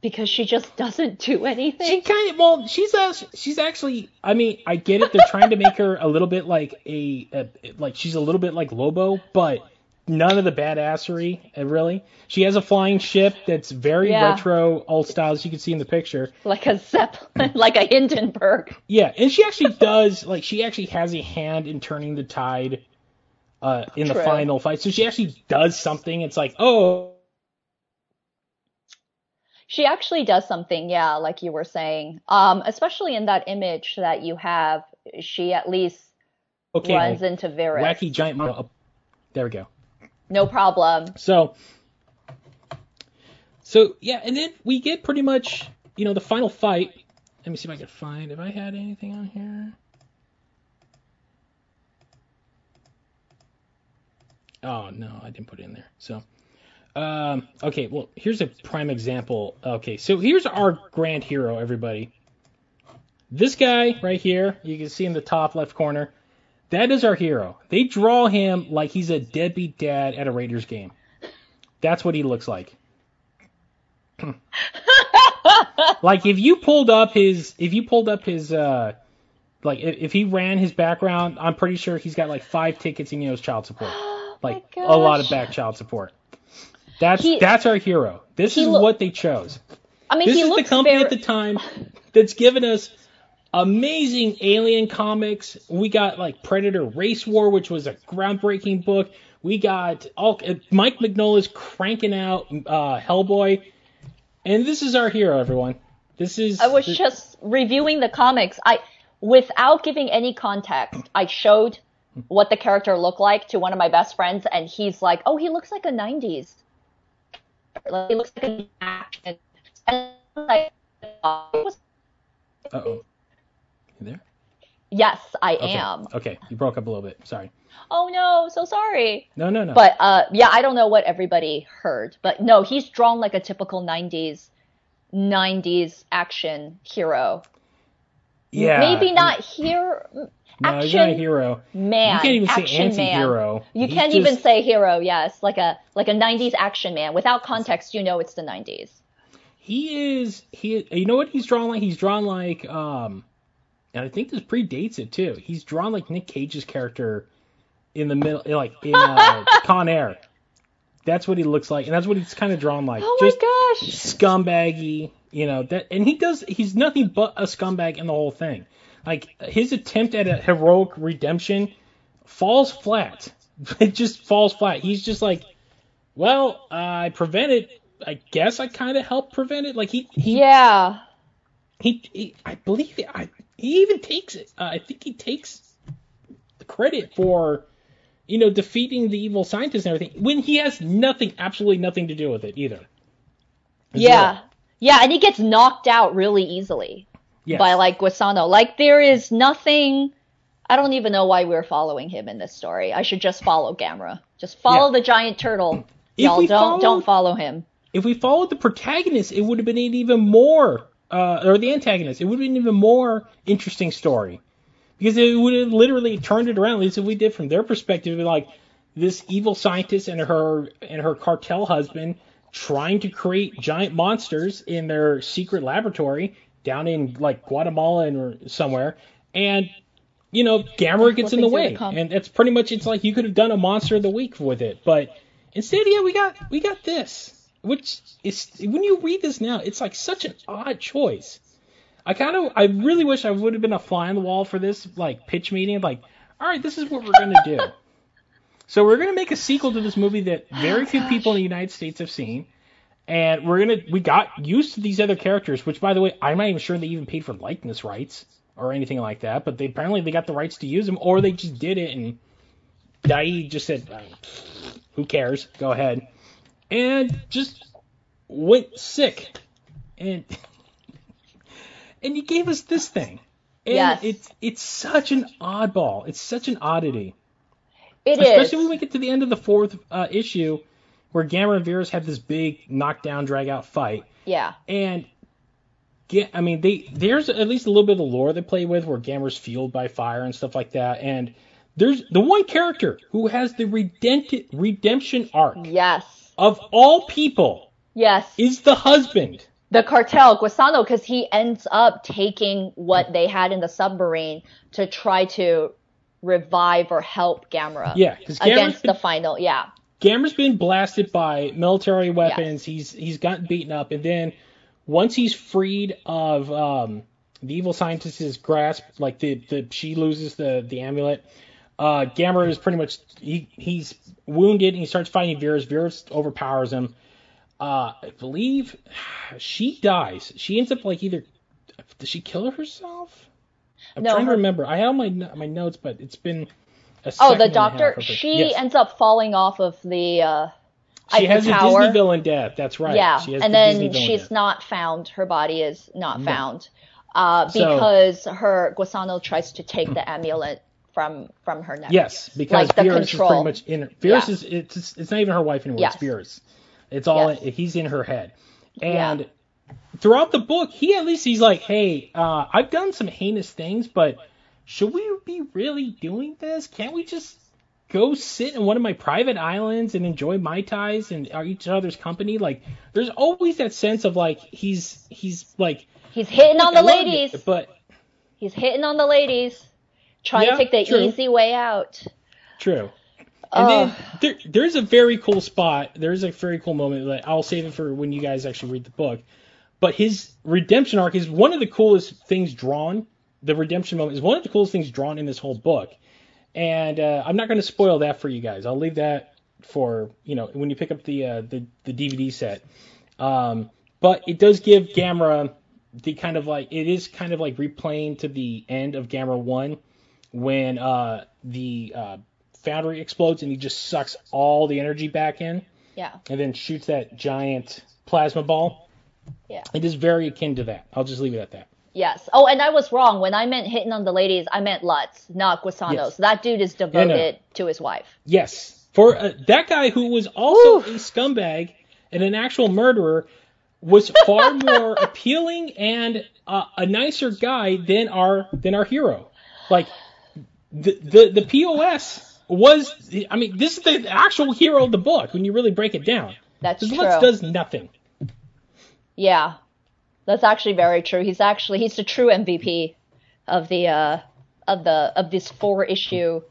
Because she just doesn't do anything. She kind of well, she's a, she's actually. I mean, I get it. They're trying to make her a little bit like a, a like she's a little bit like Lobo, but none of the badassery. uh, Really, she has a flying ship that's very Yeah. retro, old style, as you can see in the picture. Like a Zeppelin, like a Hindenburg. Yeah, and she actually does like she actually has a hand in turning the tide uh, in the final fight. So she actually does something. It's like, oh, She actually does something, yeah, like you were saying. Um, especially in that image that you have, she at least okay, runs into Viras. wacky giant model. Oh, there we go. No problem. So, so yeah, and then we get pretty much, you know, the final fight. let me see if I can find if I had anything on here. Oh no, I didn't put it in there. So, um, okay, well here's a prime example. Okay, so here's our grand hero, everybody. This guy right here, you can see in the top left corner. That is our hero. They draw him like he's a deadbeat dad at a Raiders game. That's what he looks like. like if you pulled up his if you pulled up his uh like if, he ran his background, I'm pretty sure he's got like five tickets and he knows child support. Like my a lot of back child support. That's He- that's our hero. This is loo- what they chose. I mean, This he is the company very. at the time that's given us amazing alien comics. We got like Predator Race War, which was a groundbreaking book. We got all uh, Mike Mignola's cranking out uh, Hellboy, and this is our hero, everyone. This is I was just reviewing the comics. I, without giving any context, I showed what the character looked like to one of my best friends, and he's like, "Oh, he looks like a '90s. Like he looks like an action." And I'm like, "Oh, it was- Uh-oh. You there? yes, I Okay. am. Okay, you broke up a little bit. Sorry. Oh no, so sorry. No, no, no. But uh, yeah, I don't know what everybody heard, but no, he's drawn like a typical '90s, '90s action hero. yeah, Maybe not here. No, he's not a action hero. man. You can't even say action man. anti-hero. You He's can't just- even say hero. Yes, like a like a '90s action man. Without context, you know it's the '90s. He is he. You know what he's drawn like? He's drawn like um, and I think this predates it too. He's drawn like Nick Cage's character in the middle, like in uh, Con Air. That's what he looks like, and that's what he's kind of drawn like. Oh Just my gosh. scumbaggy, you know that, and he does. He's nothing but a scumbag in the whole thing. Like his attempt at a heroic redemption falls flat. It just falls flat. He's just like, well, I prevented. I guess I kind of helped prevent it. Like he he Yeah. he, he I believe I he even takes it. Uh, I think he takes the credit for you know defeating the evil scientist and everything when he has nothing, absolutely nothing to do with it either. Yeah. Zero. Yeah, and he gets knocked out really easily Yes. by like Guasano. Like there is nothing. I don't even know why we're following him in this story. I should just follow Gamera. Just follow Yeah. the giant turtle. If Y'all don't follow- don't follow him. if we followed the protagonist, it would have been an even more, uh, or the antagonist, it would have been an even more interesting story. Because it would have literally turned it around, at least if we did from their perspective, be like this evil scientist and her and her cartel husband trying to create giant monsters in their secret laboratory down in like Guatemala and or somewhere, and you know Gamera gets in the way, and that's pretty much it's like you could have done a monster of the week with it, but instead, yeah, we got we got this, which is when you read this now, it's like such an odd choice. I kind of I really wish I would have been a fly on the wall for this like pitch meeting, like, all right, this is what we're gonna do. So we're gonna make a sequel to this movie that very few people in the United States have seen, and we're gonna we got used to these other characters, which by the way, I'm not even sure they even paid for likeness rights or anything like that, but they apparently they got the rights to use them, or they just did it and Dai just said, "Uh, who cares? Go ahead, and just went sick, and and you gave us this thing. And Yes. it's it's such an oddball. It's such an oddity. It is. Especially when we get to the end of the fourth uh, issue, where Gamera and Viras have this big knockdown, drag out fight, Yeah. and get. I mean, they there's at least a little bit of lore they play with, where Gamera's fueled by fire and stuff like that, and there's the one character who has the redempti- redemption arc Yes. Of all people Yes. is the husband. the cartel Guasano because he ends up taking what they had in the submarine to try to revive or help Gamera Yeah, because against the final. Yeah, Gamera's been blasted by military weapons. He's he's gotten beaten up, and then once he's freed of um, the evil scientist's grasp, like the, the she loses the the amulet. Uh, Gamera is pretty much he he's wounded and he starts fighting Viras. Viras overpowers him. Uh, I believe she dies. She ends up like either does she kill herself? I'm No, trying her- to remember. I have my my notes, but it's been a Oh, the a doctor. She Yes. ends up falling off of the uh, She has a Tower. Disney villain death. That's right. yeah, She has and the then she's death. not found. Her body is not No. found. uh, So- because her Guasano tries to take the amulet from from her neck. Yes, because Like Viras is pretty much in. Viras Yeah. is it's it's not even her wife anymore. Yes. It's Viras. It's all Yes. he's in her head, and throughout the book, he at least he's like, hey, uh, I've done some heinous things, but should we be really doing this? Can't we just go sit in one of my private islands and enjoy mai tais and are each other's company? Like, there's always that sense of like he's he's like He's hitting on the ladies. it, but He's hitting on the ladies. Trying Yeah, to take the true. easy way out. True. And then there, there's a very cool spot. There's a very cool moment that I'll save it for when you guys actually read the book. But his redemption arc is one of the coolest things drawn. The redemption moment is one of the coolest things drawn in this whole book. And uh, I'm not going to spoil that for you guys. I'll leave that for you know when you pick up the uh, the, the DVD set. Um, but it does give Gamera the kind of like it is kind of like replaying to the end of Gamera One when uh, the uh, foundry explodes and he just sucks all the energy back in Yeah. and then shoots that giant plasma ball. Yeah. It is very akin to that. I'll just leave it at that. Yes. Oh, and I was wrong. When I meant hitting on the ladies, I meant Lutz, not Guasanos. Yes. That dude is devoted to his wife. Yes, for uh, that guy who was also a scumbag and an actual murderer was far more appealing and uh, a nicer guy than our than our hero. Like the the the POS was I mean this is the actual hero of the book when you really break it down. That's Because true. Lutz does nothing. Yeah. That's actually very true. He's actually he's the true MVP of the uh of the of this four issue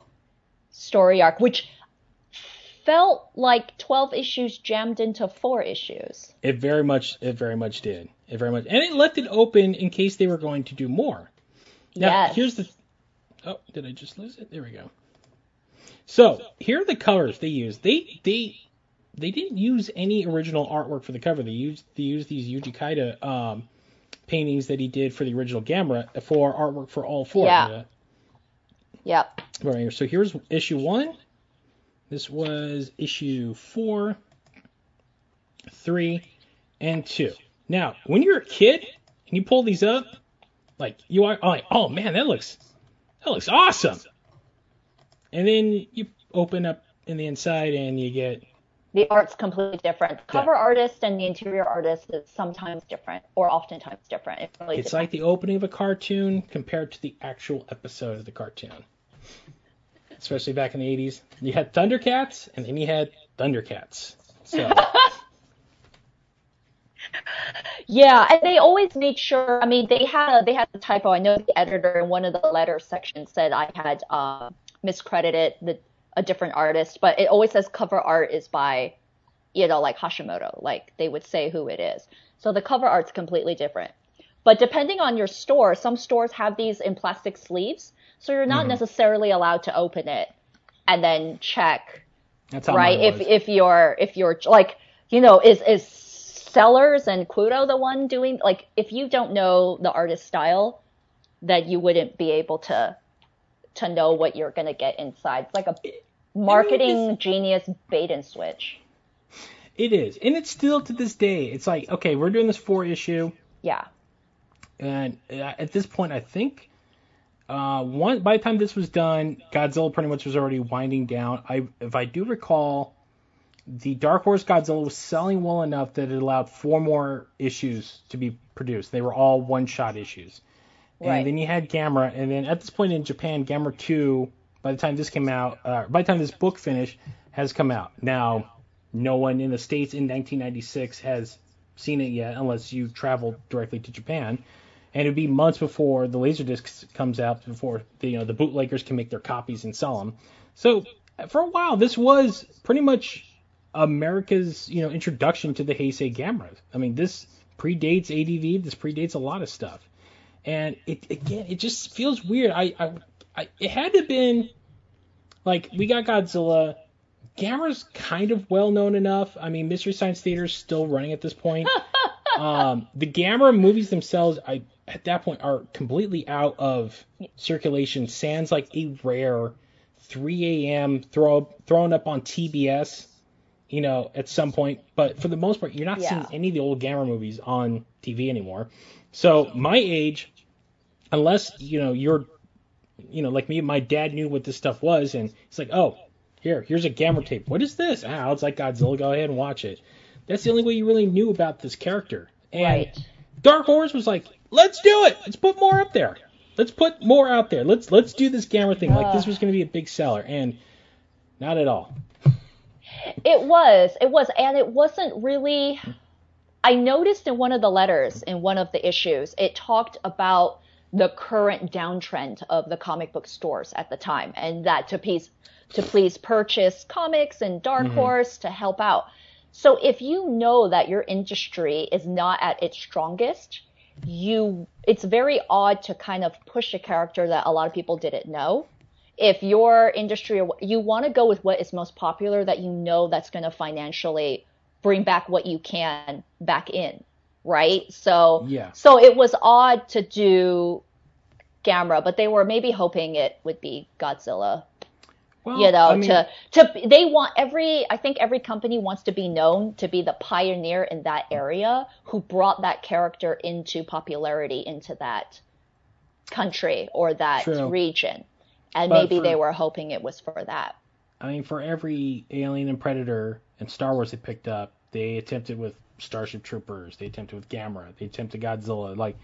story arc, which felt like twelve issues jammed into four issues. It very much it very much did. It very much and it left it open in case they were going to do more. Now yes. here's the Oh, did I just lose it? There we go. So, here are the colors they used. They they they didn't use any original artwork for the cover. They used they used these Yuji Kaida um, paintings that he did for the original Gamera for artwork for all four. Yeah. Uh, Yep. right here. So here's issue one. This was issue four, three, and two. Now, when you're a kid and you pull these up, like you are like, oh man, that looks that looks awesome. And then you open up in the inside and you get The art's completely different. The cover artist and the interior artist is sometimes different, or oftentimes different. It really it's depends. like the opening of a cartoon compared to the actual episode of the cartoon. Especially back in the 80s. You had Thundercats and then you had Thundercats. So Yeah, and they always made sure. I mean, they had they had a typo. I know the editor in one of the letter sections said I had um, miscredited the a different artist, but it always says cover art is by, you know, like Hashimoto. Like they would say who it is. So the cover art's completely different. But depending on your store, some stores have these in plastic sleeves, so you're not necessarily allowed to open it and then check that's right? If if you're if you're like you know is is Sellers and Kudo the one doing like if you don't know the artist style, then you wouldn't be able to to know what you're gonna get inside. It's like a marketing genius bait and switch. It is, and it's still to this day. It's like, okay, we're doing this four issue, Yeah. and uh, at this point, I think uh, one by the time this was done, Godzilla pretty much was already winding down. I, if I do recall, the Dark Horse Godzilla was selling well enough that it allowed four more issues to be produced. They were all one-shot issues. Right. And then you had Gamera, and then at this point in Japan, Gamera 2, by the time this came out, uh, by the time this book finished, has come out. Now, no one in the States in 1996 has seen it yet, unless you travel directly to Japan. And it'd be months before the Laserdisc comes out, before the, you know the bootleggers can make their copies and sell them. So for a while, this was pretty much America's you know introduction to the Heisei Gamera. I mean, this predates ADV. This predates a lot of stuff and it again it just feels weird. I, I, I it had to have been like we got Godzilla. Gamera's kind of well known enough. I mean, Mystery Science Theater is still running at this point. um, the Gamera movies themselves, I at that point are completely out of circulation. Sans like a rare 3 a.m. throw thrown up on TBS. You know, at some point, but for the most part, you're not Yeah. seeing any of the old Gamera movies on TV anymore. So my age, unless you know you're, you know, like me, my dad knew what this stuff was, and he's like, oh, here, here's a Gamera tape. What is this? Ah, it's like Godzilla. Go ahead and watch it. That's the only way you really knew about this character. And Right. Dark Horse was like, let's do it. Let's put more up there. Let's put more out there. Let's let's do this Gamera thing. Like this was going to be a big seller, and not at all. It was. It was. And it wasn't really. I noticed in one of the letters, in one of the issues, it talked about the current downtrend of the comic book stores at the time, and that to please, to please purchase comics and Dark mm-hmm. Horse to help out. So if you know that your industry is not at its strongest, you it's very odd to kind of push a character that a lot of people didn't know if your industry or you want to go with what is most popular that you know that's going to financially bring back what you can back in right so Yeah. so it was odd to do Gamera but they were maybe hoping it would be Godzilla Well, you know I mean, to to they want every i think every company wants to be known to be the pioneer in that area who brought that character into popularity into that country or that True. region and But maybe for- they were hoping it was for that I mean, for every Alien and Predator and Star Wars they picked up, they attempted with Starship Troopers, they attempted with Gamera, they attempted Godzilla. Like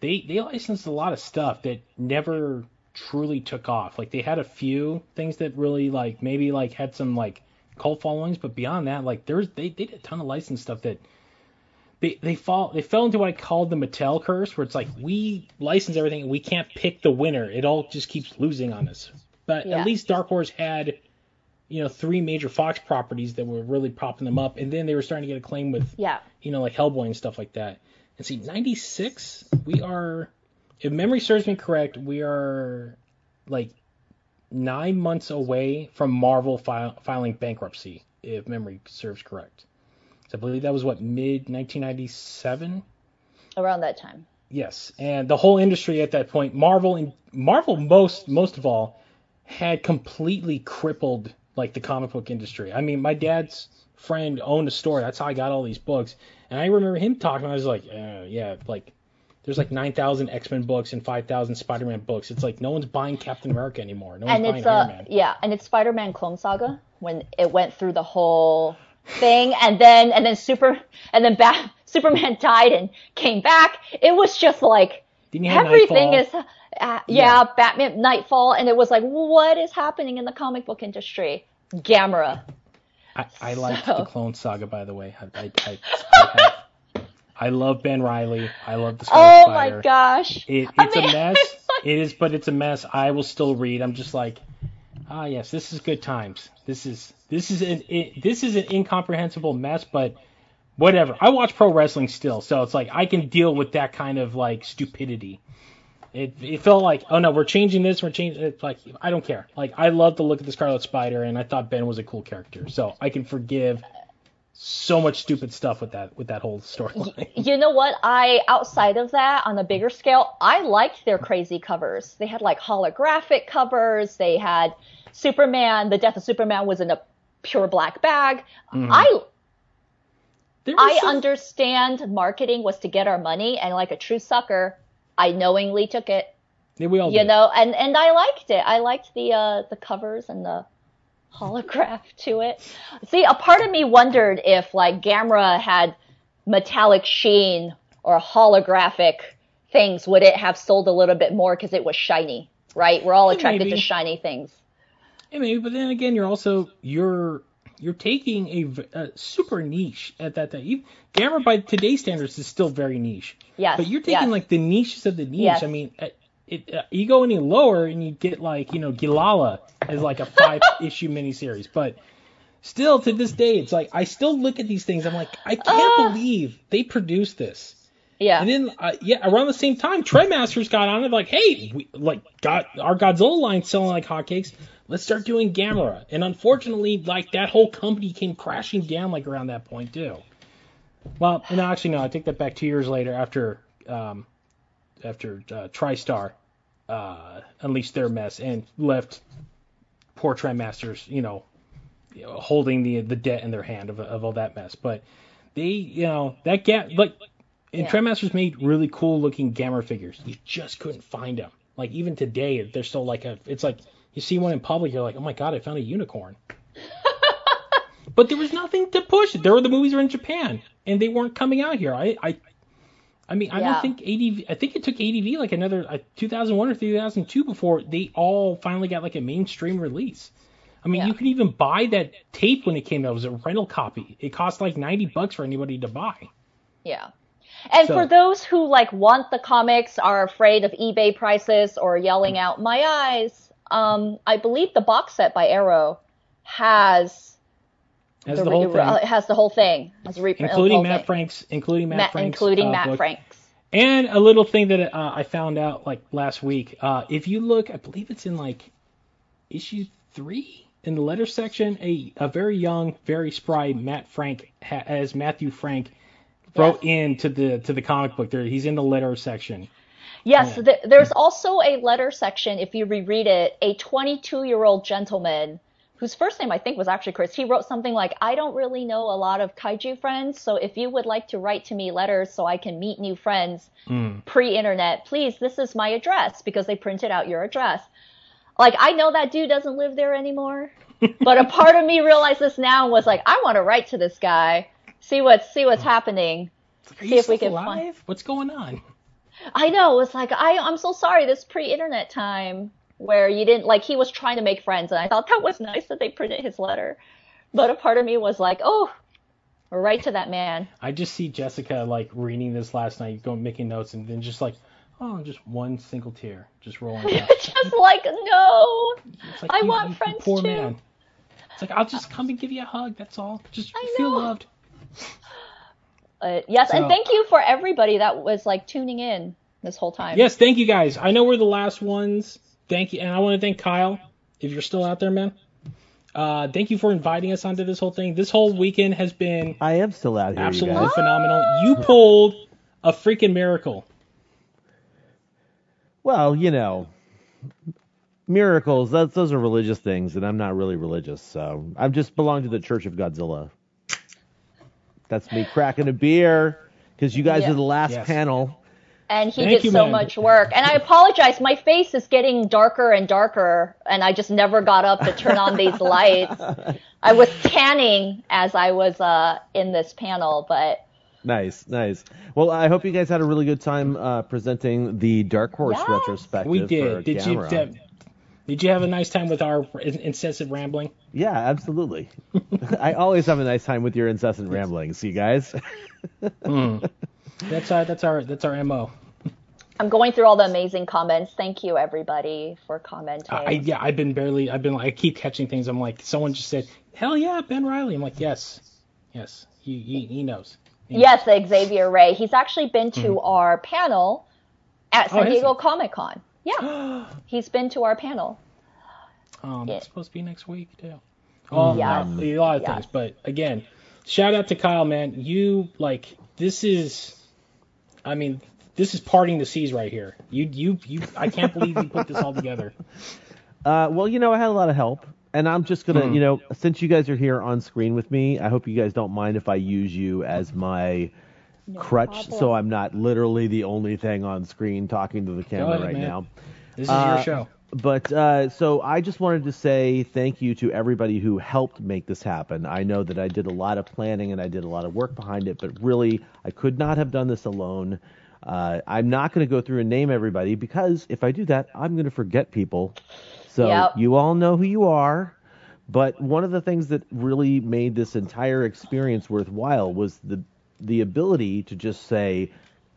they they licensed a lot of stuff that never truly took off. Like they had a few things that really like maybe like had some like cult followings, but beyond that, like there was they, they did a ton of licensed stuff that they they fall they fell into what I called the Mattel curse, where it's like we license everything and we can't pick the winner. It all just keeps losing on us. But Yeah. at least Dark Horse had you know three major Fox properties that were really propping them up, and then they were starting to get acclaim with yeah you know like Hellboy and stuff like that. And see, '96, we are, if memory serves me correct, we are like nine months away from Marvel file, filing bankruptcy, if memory serves correct. I believe that was what mid 1997. around that time Yes, and the whole industry at that point, Marvel and Marvel most most of all, had completely crippled like the comic book industry. I mean, my dad's friend owned a store. That's how I got all these books. And I remember him talking. I was like, uh, yeah, like there's like 9,000 X-Men books and 5,000 Spider-Man books. It's like no one's buying Captain America anymore. No one's and buying it's Iron uh Man. yeah and it's spider-man clone saga when it went through the whole thing and then and then super and then Bat- superman died and came back it was just like everything is uh, yeah, Yeah. batman nightfall and it was like what is happening in the comic book industry gamera I, I liked So- the Clone Saga, by the way. I, I, I, I, love Ben Riley. I love the Scarlet oh Spider. my gosh It, it's mean, a mess. like- It is, but it's a mess. I will still read. I'm just like, ah, yes, this is good times. This is this is an it, this is an incomprehensible mess, but whatever. I watch pro wrestling still, so it's like I can deal with that kind of like stupidity. It it felt like, oh no, we're changing this, we're changing. It's like I don't care. Like I love to look at the Scarlet Spider, and I thought Ben was a cool character, so I can forgive so much stupid stuff with that with that whole storyline. you know what? I outside of that, on a bigger scale, I liked their crazy covers. They had like holographic covers. They had Superman. The death of Superman was in a pure black bag. I There was I some- understand marketing was to get our money, and like a true sucker, I knowingly took it. Yeah, we all You did. know, and and I liked it. I liked the uh the covers and the holograph to it. See, a part of me wondered if like Gamera had metallic sheen or holographic things, would it have sold a little bit more because it was shiny, right? We're all attracted to shiny things. Yeah, maybe, but then again, you're also you're you're taking a super niche at that time. You, Gamera by today's standards is still very niche. Yes. But you're taking yes. like the niches of the niche. Yes. I mean, it, uh, you go any lower and you get like you know Gilala as like a five issue miniseries, but still to this day, it's like I still look at these things. I'm like, I can't Ah. believe they produced this. yeah. And then, uh, yeah, around the same time, Trendmasters got on it like, hey, we, like, got our Godzilla line selling like hotcakes. Let's start doing Gamera. And unfortunately, like, that whole company came crashing down like around that point too. Well, no, actually, no, I take that back. Two years later, after um, after uh, TriStar uh, unleashed their mess and left poor Trendmasters, you know, you know, holding the the debt in their hand of, of all that mess. But they, you know, that gap, like And Yeah. Trendmasters made really cool looking Gamera figures. You just couldn't find them. Like even today, they're still like a. It's like you see one in public, you're like, oh my god, I found a unicorn. but there was nothing to push it. There were the movies were in Japan, and they weren't coming out here. I, I, I mean, I Yeah. don't think ADV. I think it took ADV like another uh, 2001 or 2002 before they all finally got like a mainstream release. I mean, Yeah. you could even buy that tape when it came out. It was a rental copy. It cost like 90 bucks for anybody to buy. Yeah. And So- for those who like want the comics, are afraid of eBay prices or yelling out my eyes, um, I believe the box set by Arrow has As the the whole thing, uh, has the whole thing, has reprint including Matt thing. Frank's, including Matt, Matt- Frank's, including uh, Matt book. Franks. And a little thing that uh, I found out like last week. Uh, if you look, I believe it's in like issue three in the letter section. A a very young, very spry Matt Frank ha- as Matthew Frank wrote into the to the comic book. There, he's in the letter section. Yes, Yeah. th- there's also a letter section. If you reread it, a 22 year old gentleman whose first name I think was actually Chris. He wrote something like, "I don't really know a lot of kaiju friends, so if you would like to write to me letters so I can meet new friends Mm. pre-internet, please, this is my address because they printed out your address." Like I know that dude doesn't live there anymore, but a part of me realized this now and was like, I want to write to this guy, see what's see what's happening. Are See if we can alive? find- What's going on? I know. It's like I I'm so sorry. This pre-internet time where you didn't like he was trying to make friends, and I thought that was nice that they printed his letter. But a part of me was like, oh, right to that man. I just see Jessica like reading this last night, going making notes, and then just like, oh, just one single tear just rolling down. Just like no. Like, I you- want you friends poor too. man. It's like I'll just come and give you a hug. That's all. Just I feel know. loved. Uh, yes, and thank you for everybody that was like tuning in this whole time. Yes, thank you guys. I know we're the last ones. Thank you, and I want to thank Kyle if you're still out there, man. Uh, thank you for inviting us onto this whole thing. This whole weekend has been I am still out here, absolutely you guys. phenomenal. You pulled a freaking miracle. Well, you know, miracles. That's those are religious things, and I'm not really religious, so I just belong to the Church of Godzilla. That's me cracking a beer because you guys Yeah. are the last Yes. panel. And he Thank did you, so man. much work. And I apologize, my face is getting darker and darker, and I just never got up to turn on these lights. I was tanning as I was uh, in this panel, but Nice, nice. Well, I hope you guys had a really good time uh, presenting the Dark Horse Yes. retrospective. We for did. Did you? Did, did you have a nice time with our incessant rambling? Yeah, absolutely. I always have a nice time with your incessant ramblings, you guys. That's our that's our that's our mo. I'm going through all the amazing comments. Thank you, everybody, for commenting. I yeah, I've been barely. I've been. I keep catching things. I'm like, someone just said, "Hell yeah, Ben Riley." I'm like, yes, yes, he he, he knows. He knows. yes, Xavier Ray. He's actually been to our panel at Oh, San has Diego? Comic Con. Yeah, he's been to our panel. Um, Yeah. it's supposed to be next week too. Oh, Yes. a lot of Yes. things. But again, shout out to Kyle, man. You like this is, I mean, this is parting the seas right here. You you you. I can't believe you put this all together. Uh, well, you know, I had a lot of help, and I'm just gonna, Hmm. you know, since you guys are here on screen with me, I hope you guys don't mind if I use you as my crutch, problem. so I'm not literally the only thing on screen talking to the camera ahead, right man. now. This is Uh, your show. But uh, so I just wanted to say thank you to everybody who helped make this happen. I know that I did a lot of planning and I did a lot of work behind it, but really I could not have done this alone. Uh, I'm not going to go through and name everybody because if I do that, I'm going to forget people. So Yep. you all know who you are. But one of the things that really made this entire experience worthwhile was the the ability to just say,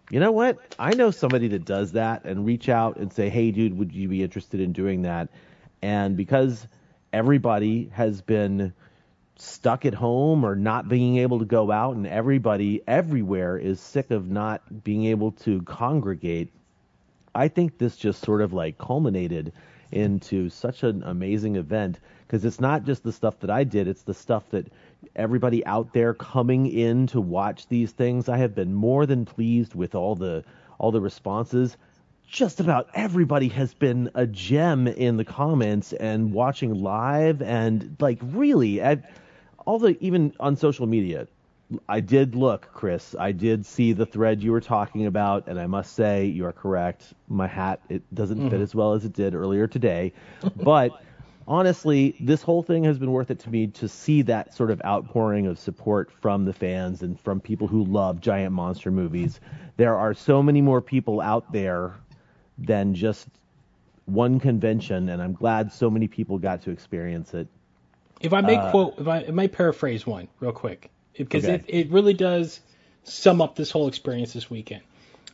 you know what? I know somebody that does that and reach out and say, hey, dude, would you be interested in doing that? And because everybody has been stuck at home or not being able to go out, and everybody everywhere is sick of not being able to congregate, I think this just sort of like culminated into such an amazing event because it's not just the stuff that I did, it's the stuff that everybody out there coming in to watch these things. I have been more than pleased with all the all the responses. Just about everybody has been a gem in the comments and watching live and like really I, all the even on social media I did look, Chris. I did see the thread you were talking about, and I must say you are correct. My hat it doesn't fit mm. as well as it did earlier today, but honestly, this whole thing has been worth it to me to see that sort of outpouring of support from the fans and from people who love giant monster movies. There are so many more people out there than just one convention, and I'm glad so many people got to experience it. If I may quote, if I, if I may paraphrase one real quick, because Okay. it, it really does sum up this whole experience this weekend.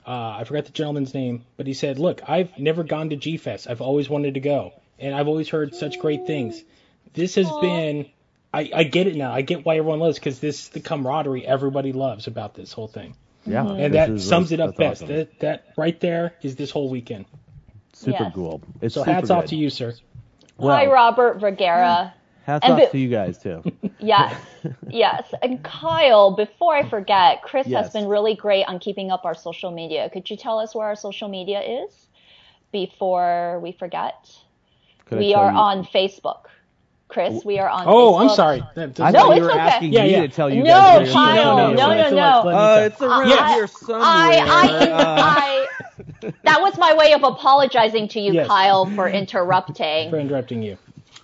Uh, I forgot the gentleman's name, but he said, "Look, I've never gone to G Fest. I've always wanted to go, and I've always heard such great things. This has been, I, I get it now. I get why everyone loves because this is the camaraderie everybody loves about this whole thing, Yeah, mm-hmm. and this that is- sums it up best. awesome. That that right there is this whole weekend. Super Yes. cool. It's So super hats off to you, sir. Well, Hi, Robert Vergara. Hats And off be- to you guys too. Yes, yes. And Kyle, before I forget, Chris Yes. has been really great on keeping up our social media. Could you tell us where our social media is before we forget? Could we are you- on Facebook. Chris, we are on Oh, Facebook. I'm sorry. That- I that's- No, you it's were okay. asking Yeah, me yeah. to tell you No, guys. Kyle, social no, no, no, no. Uh, it's around Yes. here somewhere. I, I, I, that was my way of apologizing to you, Yes. Kyle, for interrupting. for interrupting you.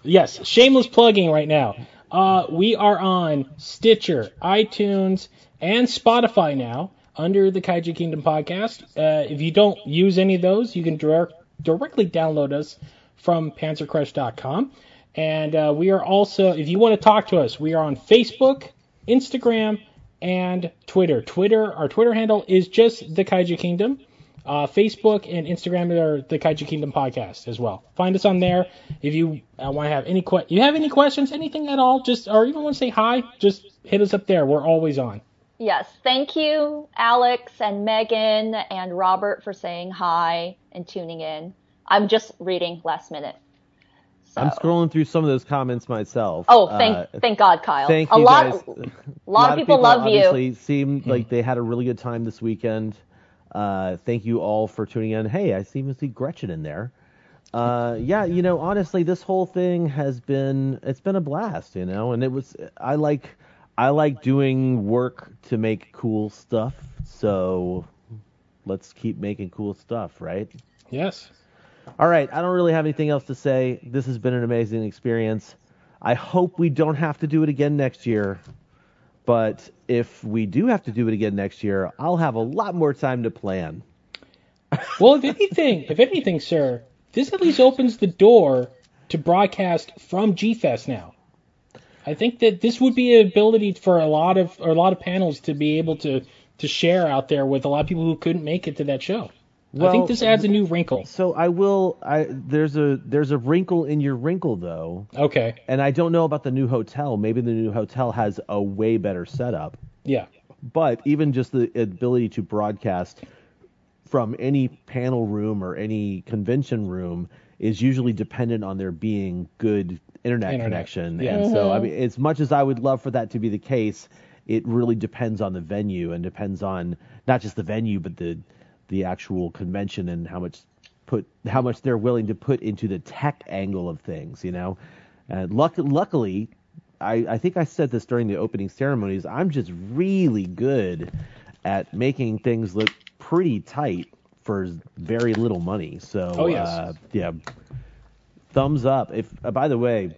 Yes, shameless plugging right now. Uh, we are on Stitcher, iTunes, and Spotify now under the Kaiju Kingdom podcast. Uh, if you don't use any of those, you can direct, directly download us from panzercrush.com. And uh, we are also, if you want to talk to us, we are on Facebook, Instagram, and Twitter. Twitter, our Twitter handle is just the Kaiju Kingdom. Uh, Facebook and Instagram are the Kaiju Kingdom podcast as well. Find us on there. If you uh, want to have any que- you have any questions, anything at all, just or even want to say hi, just hit us up there. We're always on. Yes, thank you, Alex and Megan and Robert, for saying hi and tuning in. I'm just reading last minute. So. I'm scrolling through some of those comments myself. Oh, thank Uh, thank God, Kyle. thank a you lot, guys. a lot, of people, love you. obviously seemed like they had a really good time this weekend. Uh, thank you all for tuning in. Hey, I seem to see Gretchen in there. Uh, yeah, you know, honestly, this whole thing has been it's been a blast, you know, and it was I like I like doing work to make cool stuff, so let's keep making cool stuff, right? Yes. All right, I don't really have anything else to say. This has been an amazing experience. I hope we don't have to do it again next year. But if we do have to do it again next year, I'll have a lot more time to plan. Well, if anything, if anything, sir, this at least opens the door to broadcast from GFest now. I think that this would be an ability for a lot of a lot of panels to be able to to share out there with a lot of people who couldn't make it to that show. I think this adds a new wrinkle. So I will. I there's a there's a wrinkle in your wrinkle though, Okay. and I don't know about the new hotel. Maybe the new hotel has a way better setup. Yeah. but even just the ability to broadcast from any panel room or any convention room is usually dependent on there being good internet, Internet, connection. yeah. And so, I mm-hmm. mean, as much as I would love for that to be the case, it really depends on the venue and depends on not just the venue, but the the actual convention and how much put how much they're willing to put into the tech angle of things. You know, and luck, luckily, I, I think I said this during the opening ceremonies. I'm just really good at making things look pretty tight for very little money. So, Oh, yes. uh, yeah, thumbs up. If uh, by the way,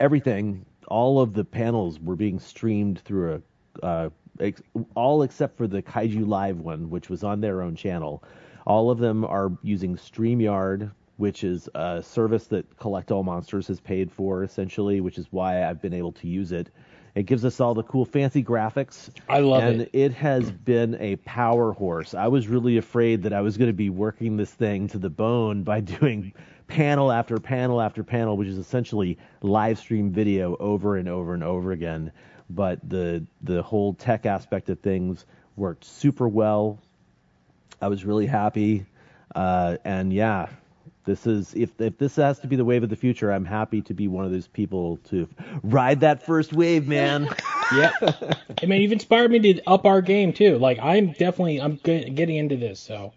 everything, all of the panels were being streamed through a, uh, ex- all except for the Kaiju Live one, which was on their own channel. All of them are using StreamYard, which is a service that Collect All Monsters has paid for, essentially, which is why I've been able to use it. It gives us all the cool, fancy graphics. I love and it. it has been a power horse. I was really afraid that I was going to be working this thing to the bone by doing panel after panel after panel, which is essentially live stream video over and over and over again. But the the whole tech aspect of things worked super well. I was really happy, uh, and yeah, this is if if this has to be the wave of the future, I'm happy to be one of those people to ride that first wave, man. Yeah. I mean, you've inspired me to up our game too. Like I'm definitely I'm getting into this. So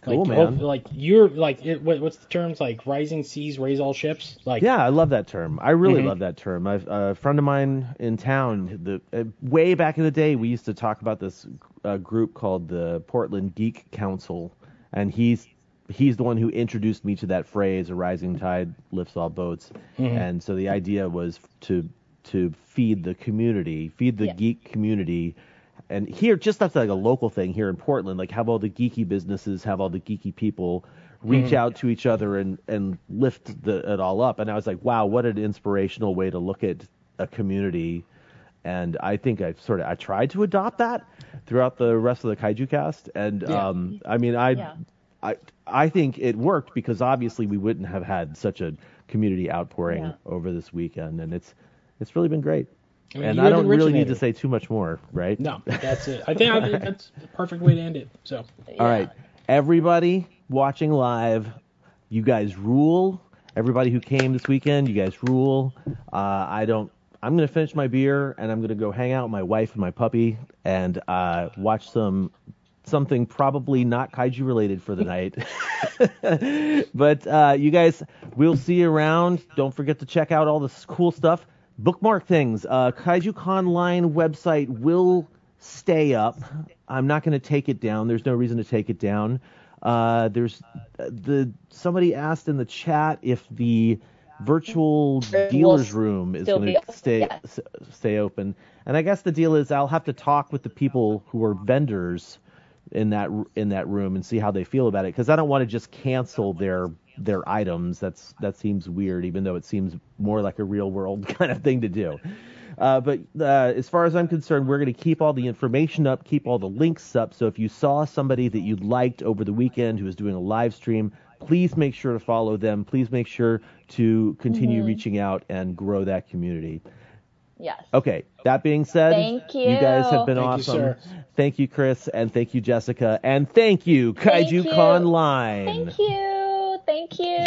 Cool, like, man. hope- like you're like it, what, what's the terms like rising seas raise all ships? Like Yeah, I love that term. I really Mhm. love that term. I've, a friend of mine in town, the uh, way back in the day, we used to talk about this uh, group called the Portland Geek Council, and he's he's the one who introduced me to that phrase, "A rising tide lifts all boats." Mhm. And so the idea was to to feed the community, feed the Yeah. geek community. And here, just that's like a local thing here in Portland. Like, have all the geeky businesses, have all the geeky people reach Mhm. out to each other and and lift the, it all up. And I was like, wow, what an inspirational way to look at a community. And I think I've sort of I tried to adopt that throughout the rest of the Kaijucast. And Yeah. um, I mean, I Yeah. I I think it worked because obviously we wouldn't have had such a community outpouring Yeah. over this weekend, and it's it's really been great. I mean, and I don't really need to say too much more, right? No, that's it. I think, I think that's the perfect way to end it. So All right, everybody watching live, you guys rule. Everybody who came this weekend, you guys rule. Uh, I don't. I'm gonna finish my beer and I'm gonna go hang out with my wife and my puppy and uh, watch some something probably not kaiju related for the night. but uh, you guys, we'll see you around. Don't forget to check out all this cool stuff. Bookmark things. Uh, Kaiju Con Line website will stay up. I'm not going to take it down. There's no reason to take it down. Uh, there's the somebody asked in the chat if the virtual It dealers room is going to stay yes. s- stay open. And I guess the deal is I'll have to talk with the people who are vendors in that in that room and see how they feel about it because I don't want to just cancel their their items. That's that seems weird, even though it seems more like a real world kind of thing to do. Uh, but uh, as far as I'm concerned, we're going to keep all the information up, keep all the links up. So if you saw somebody that you liked over the weekend who was doing a live stream, please make sure to follow them. Please make sure to continue Mm-hmm. reaching out and grow that community. Yes. Okay, that being said, Thank you You guys have been Thank you, awesome. sir. Thank you, Chris, and thank you, Jessica, and thank you, Thank Kaiju you. Con Line. Thank you. Thank you.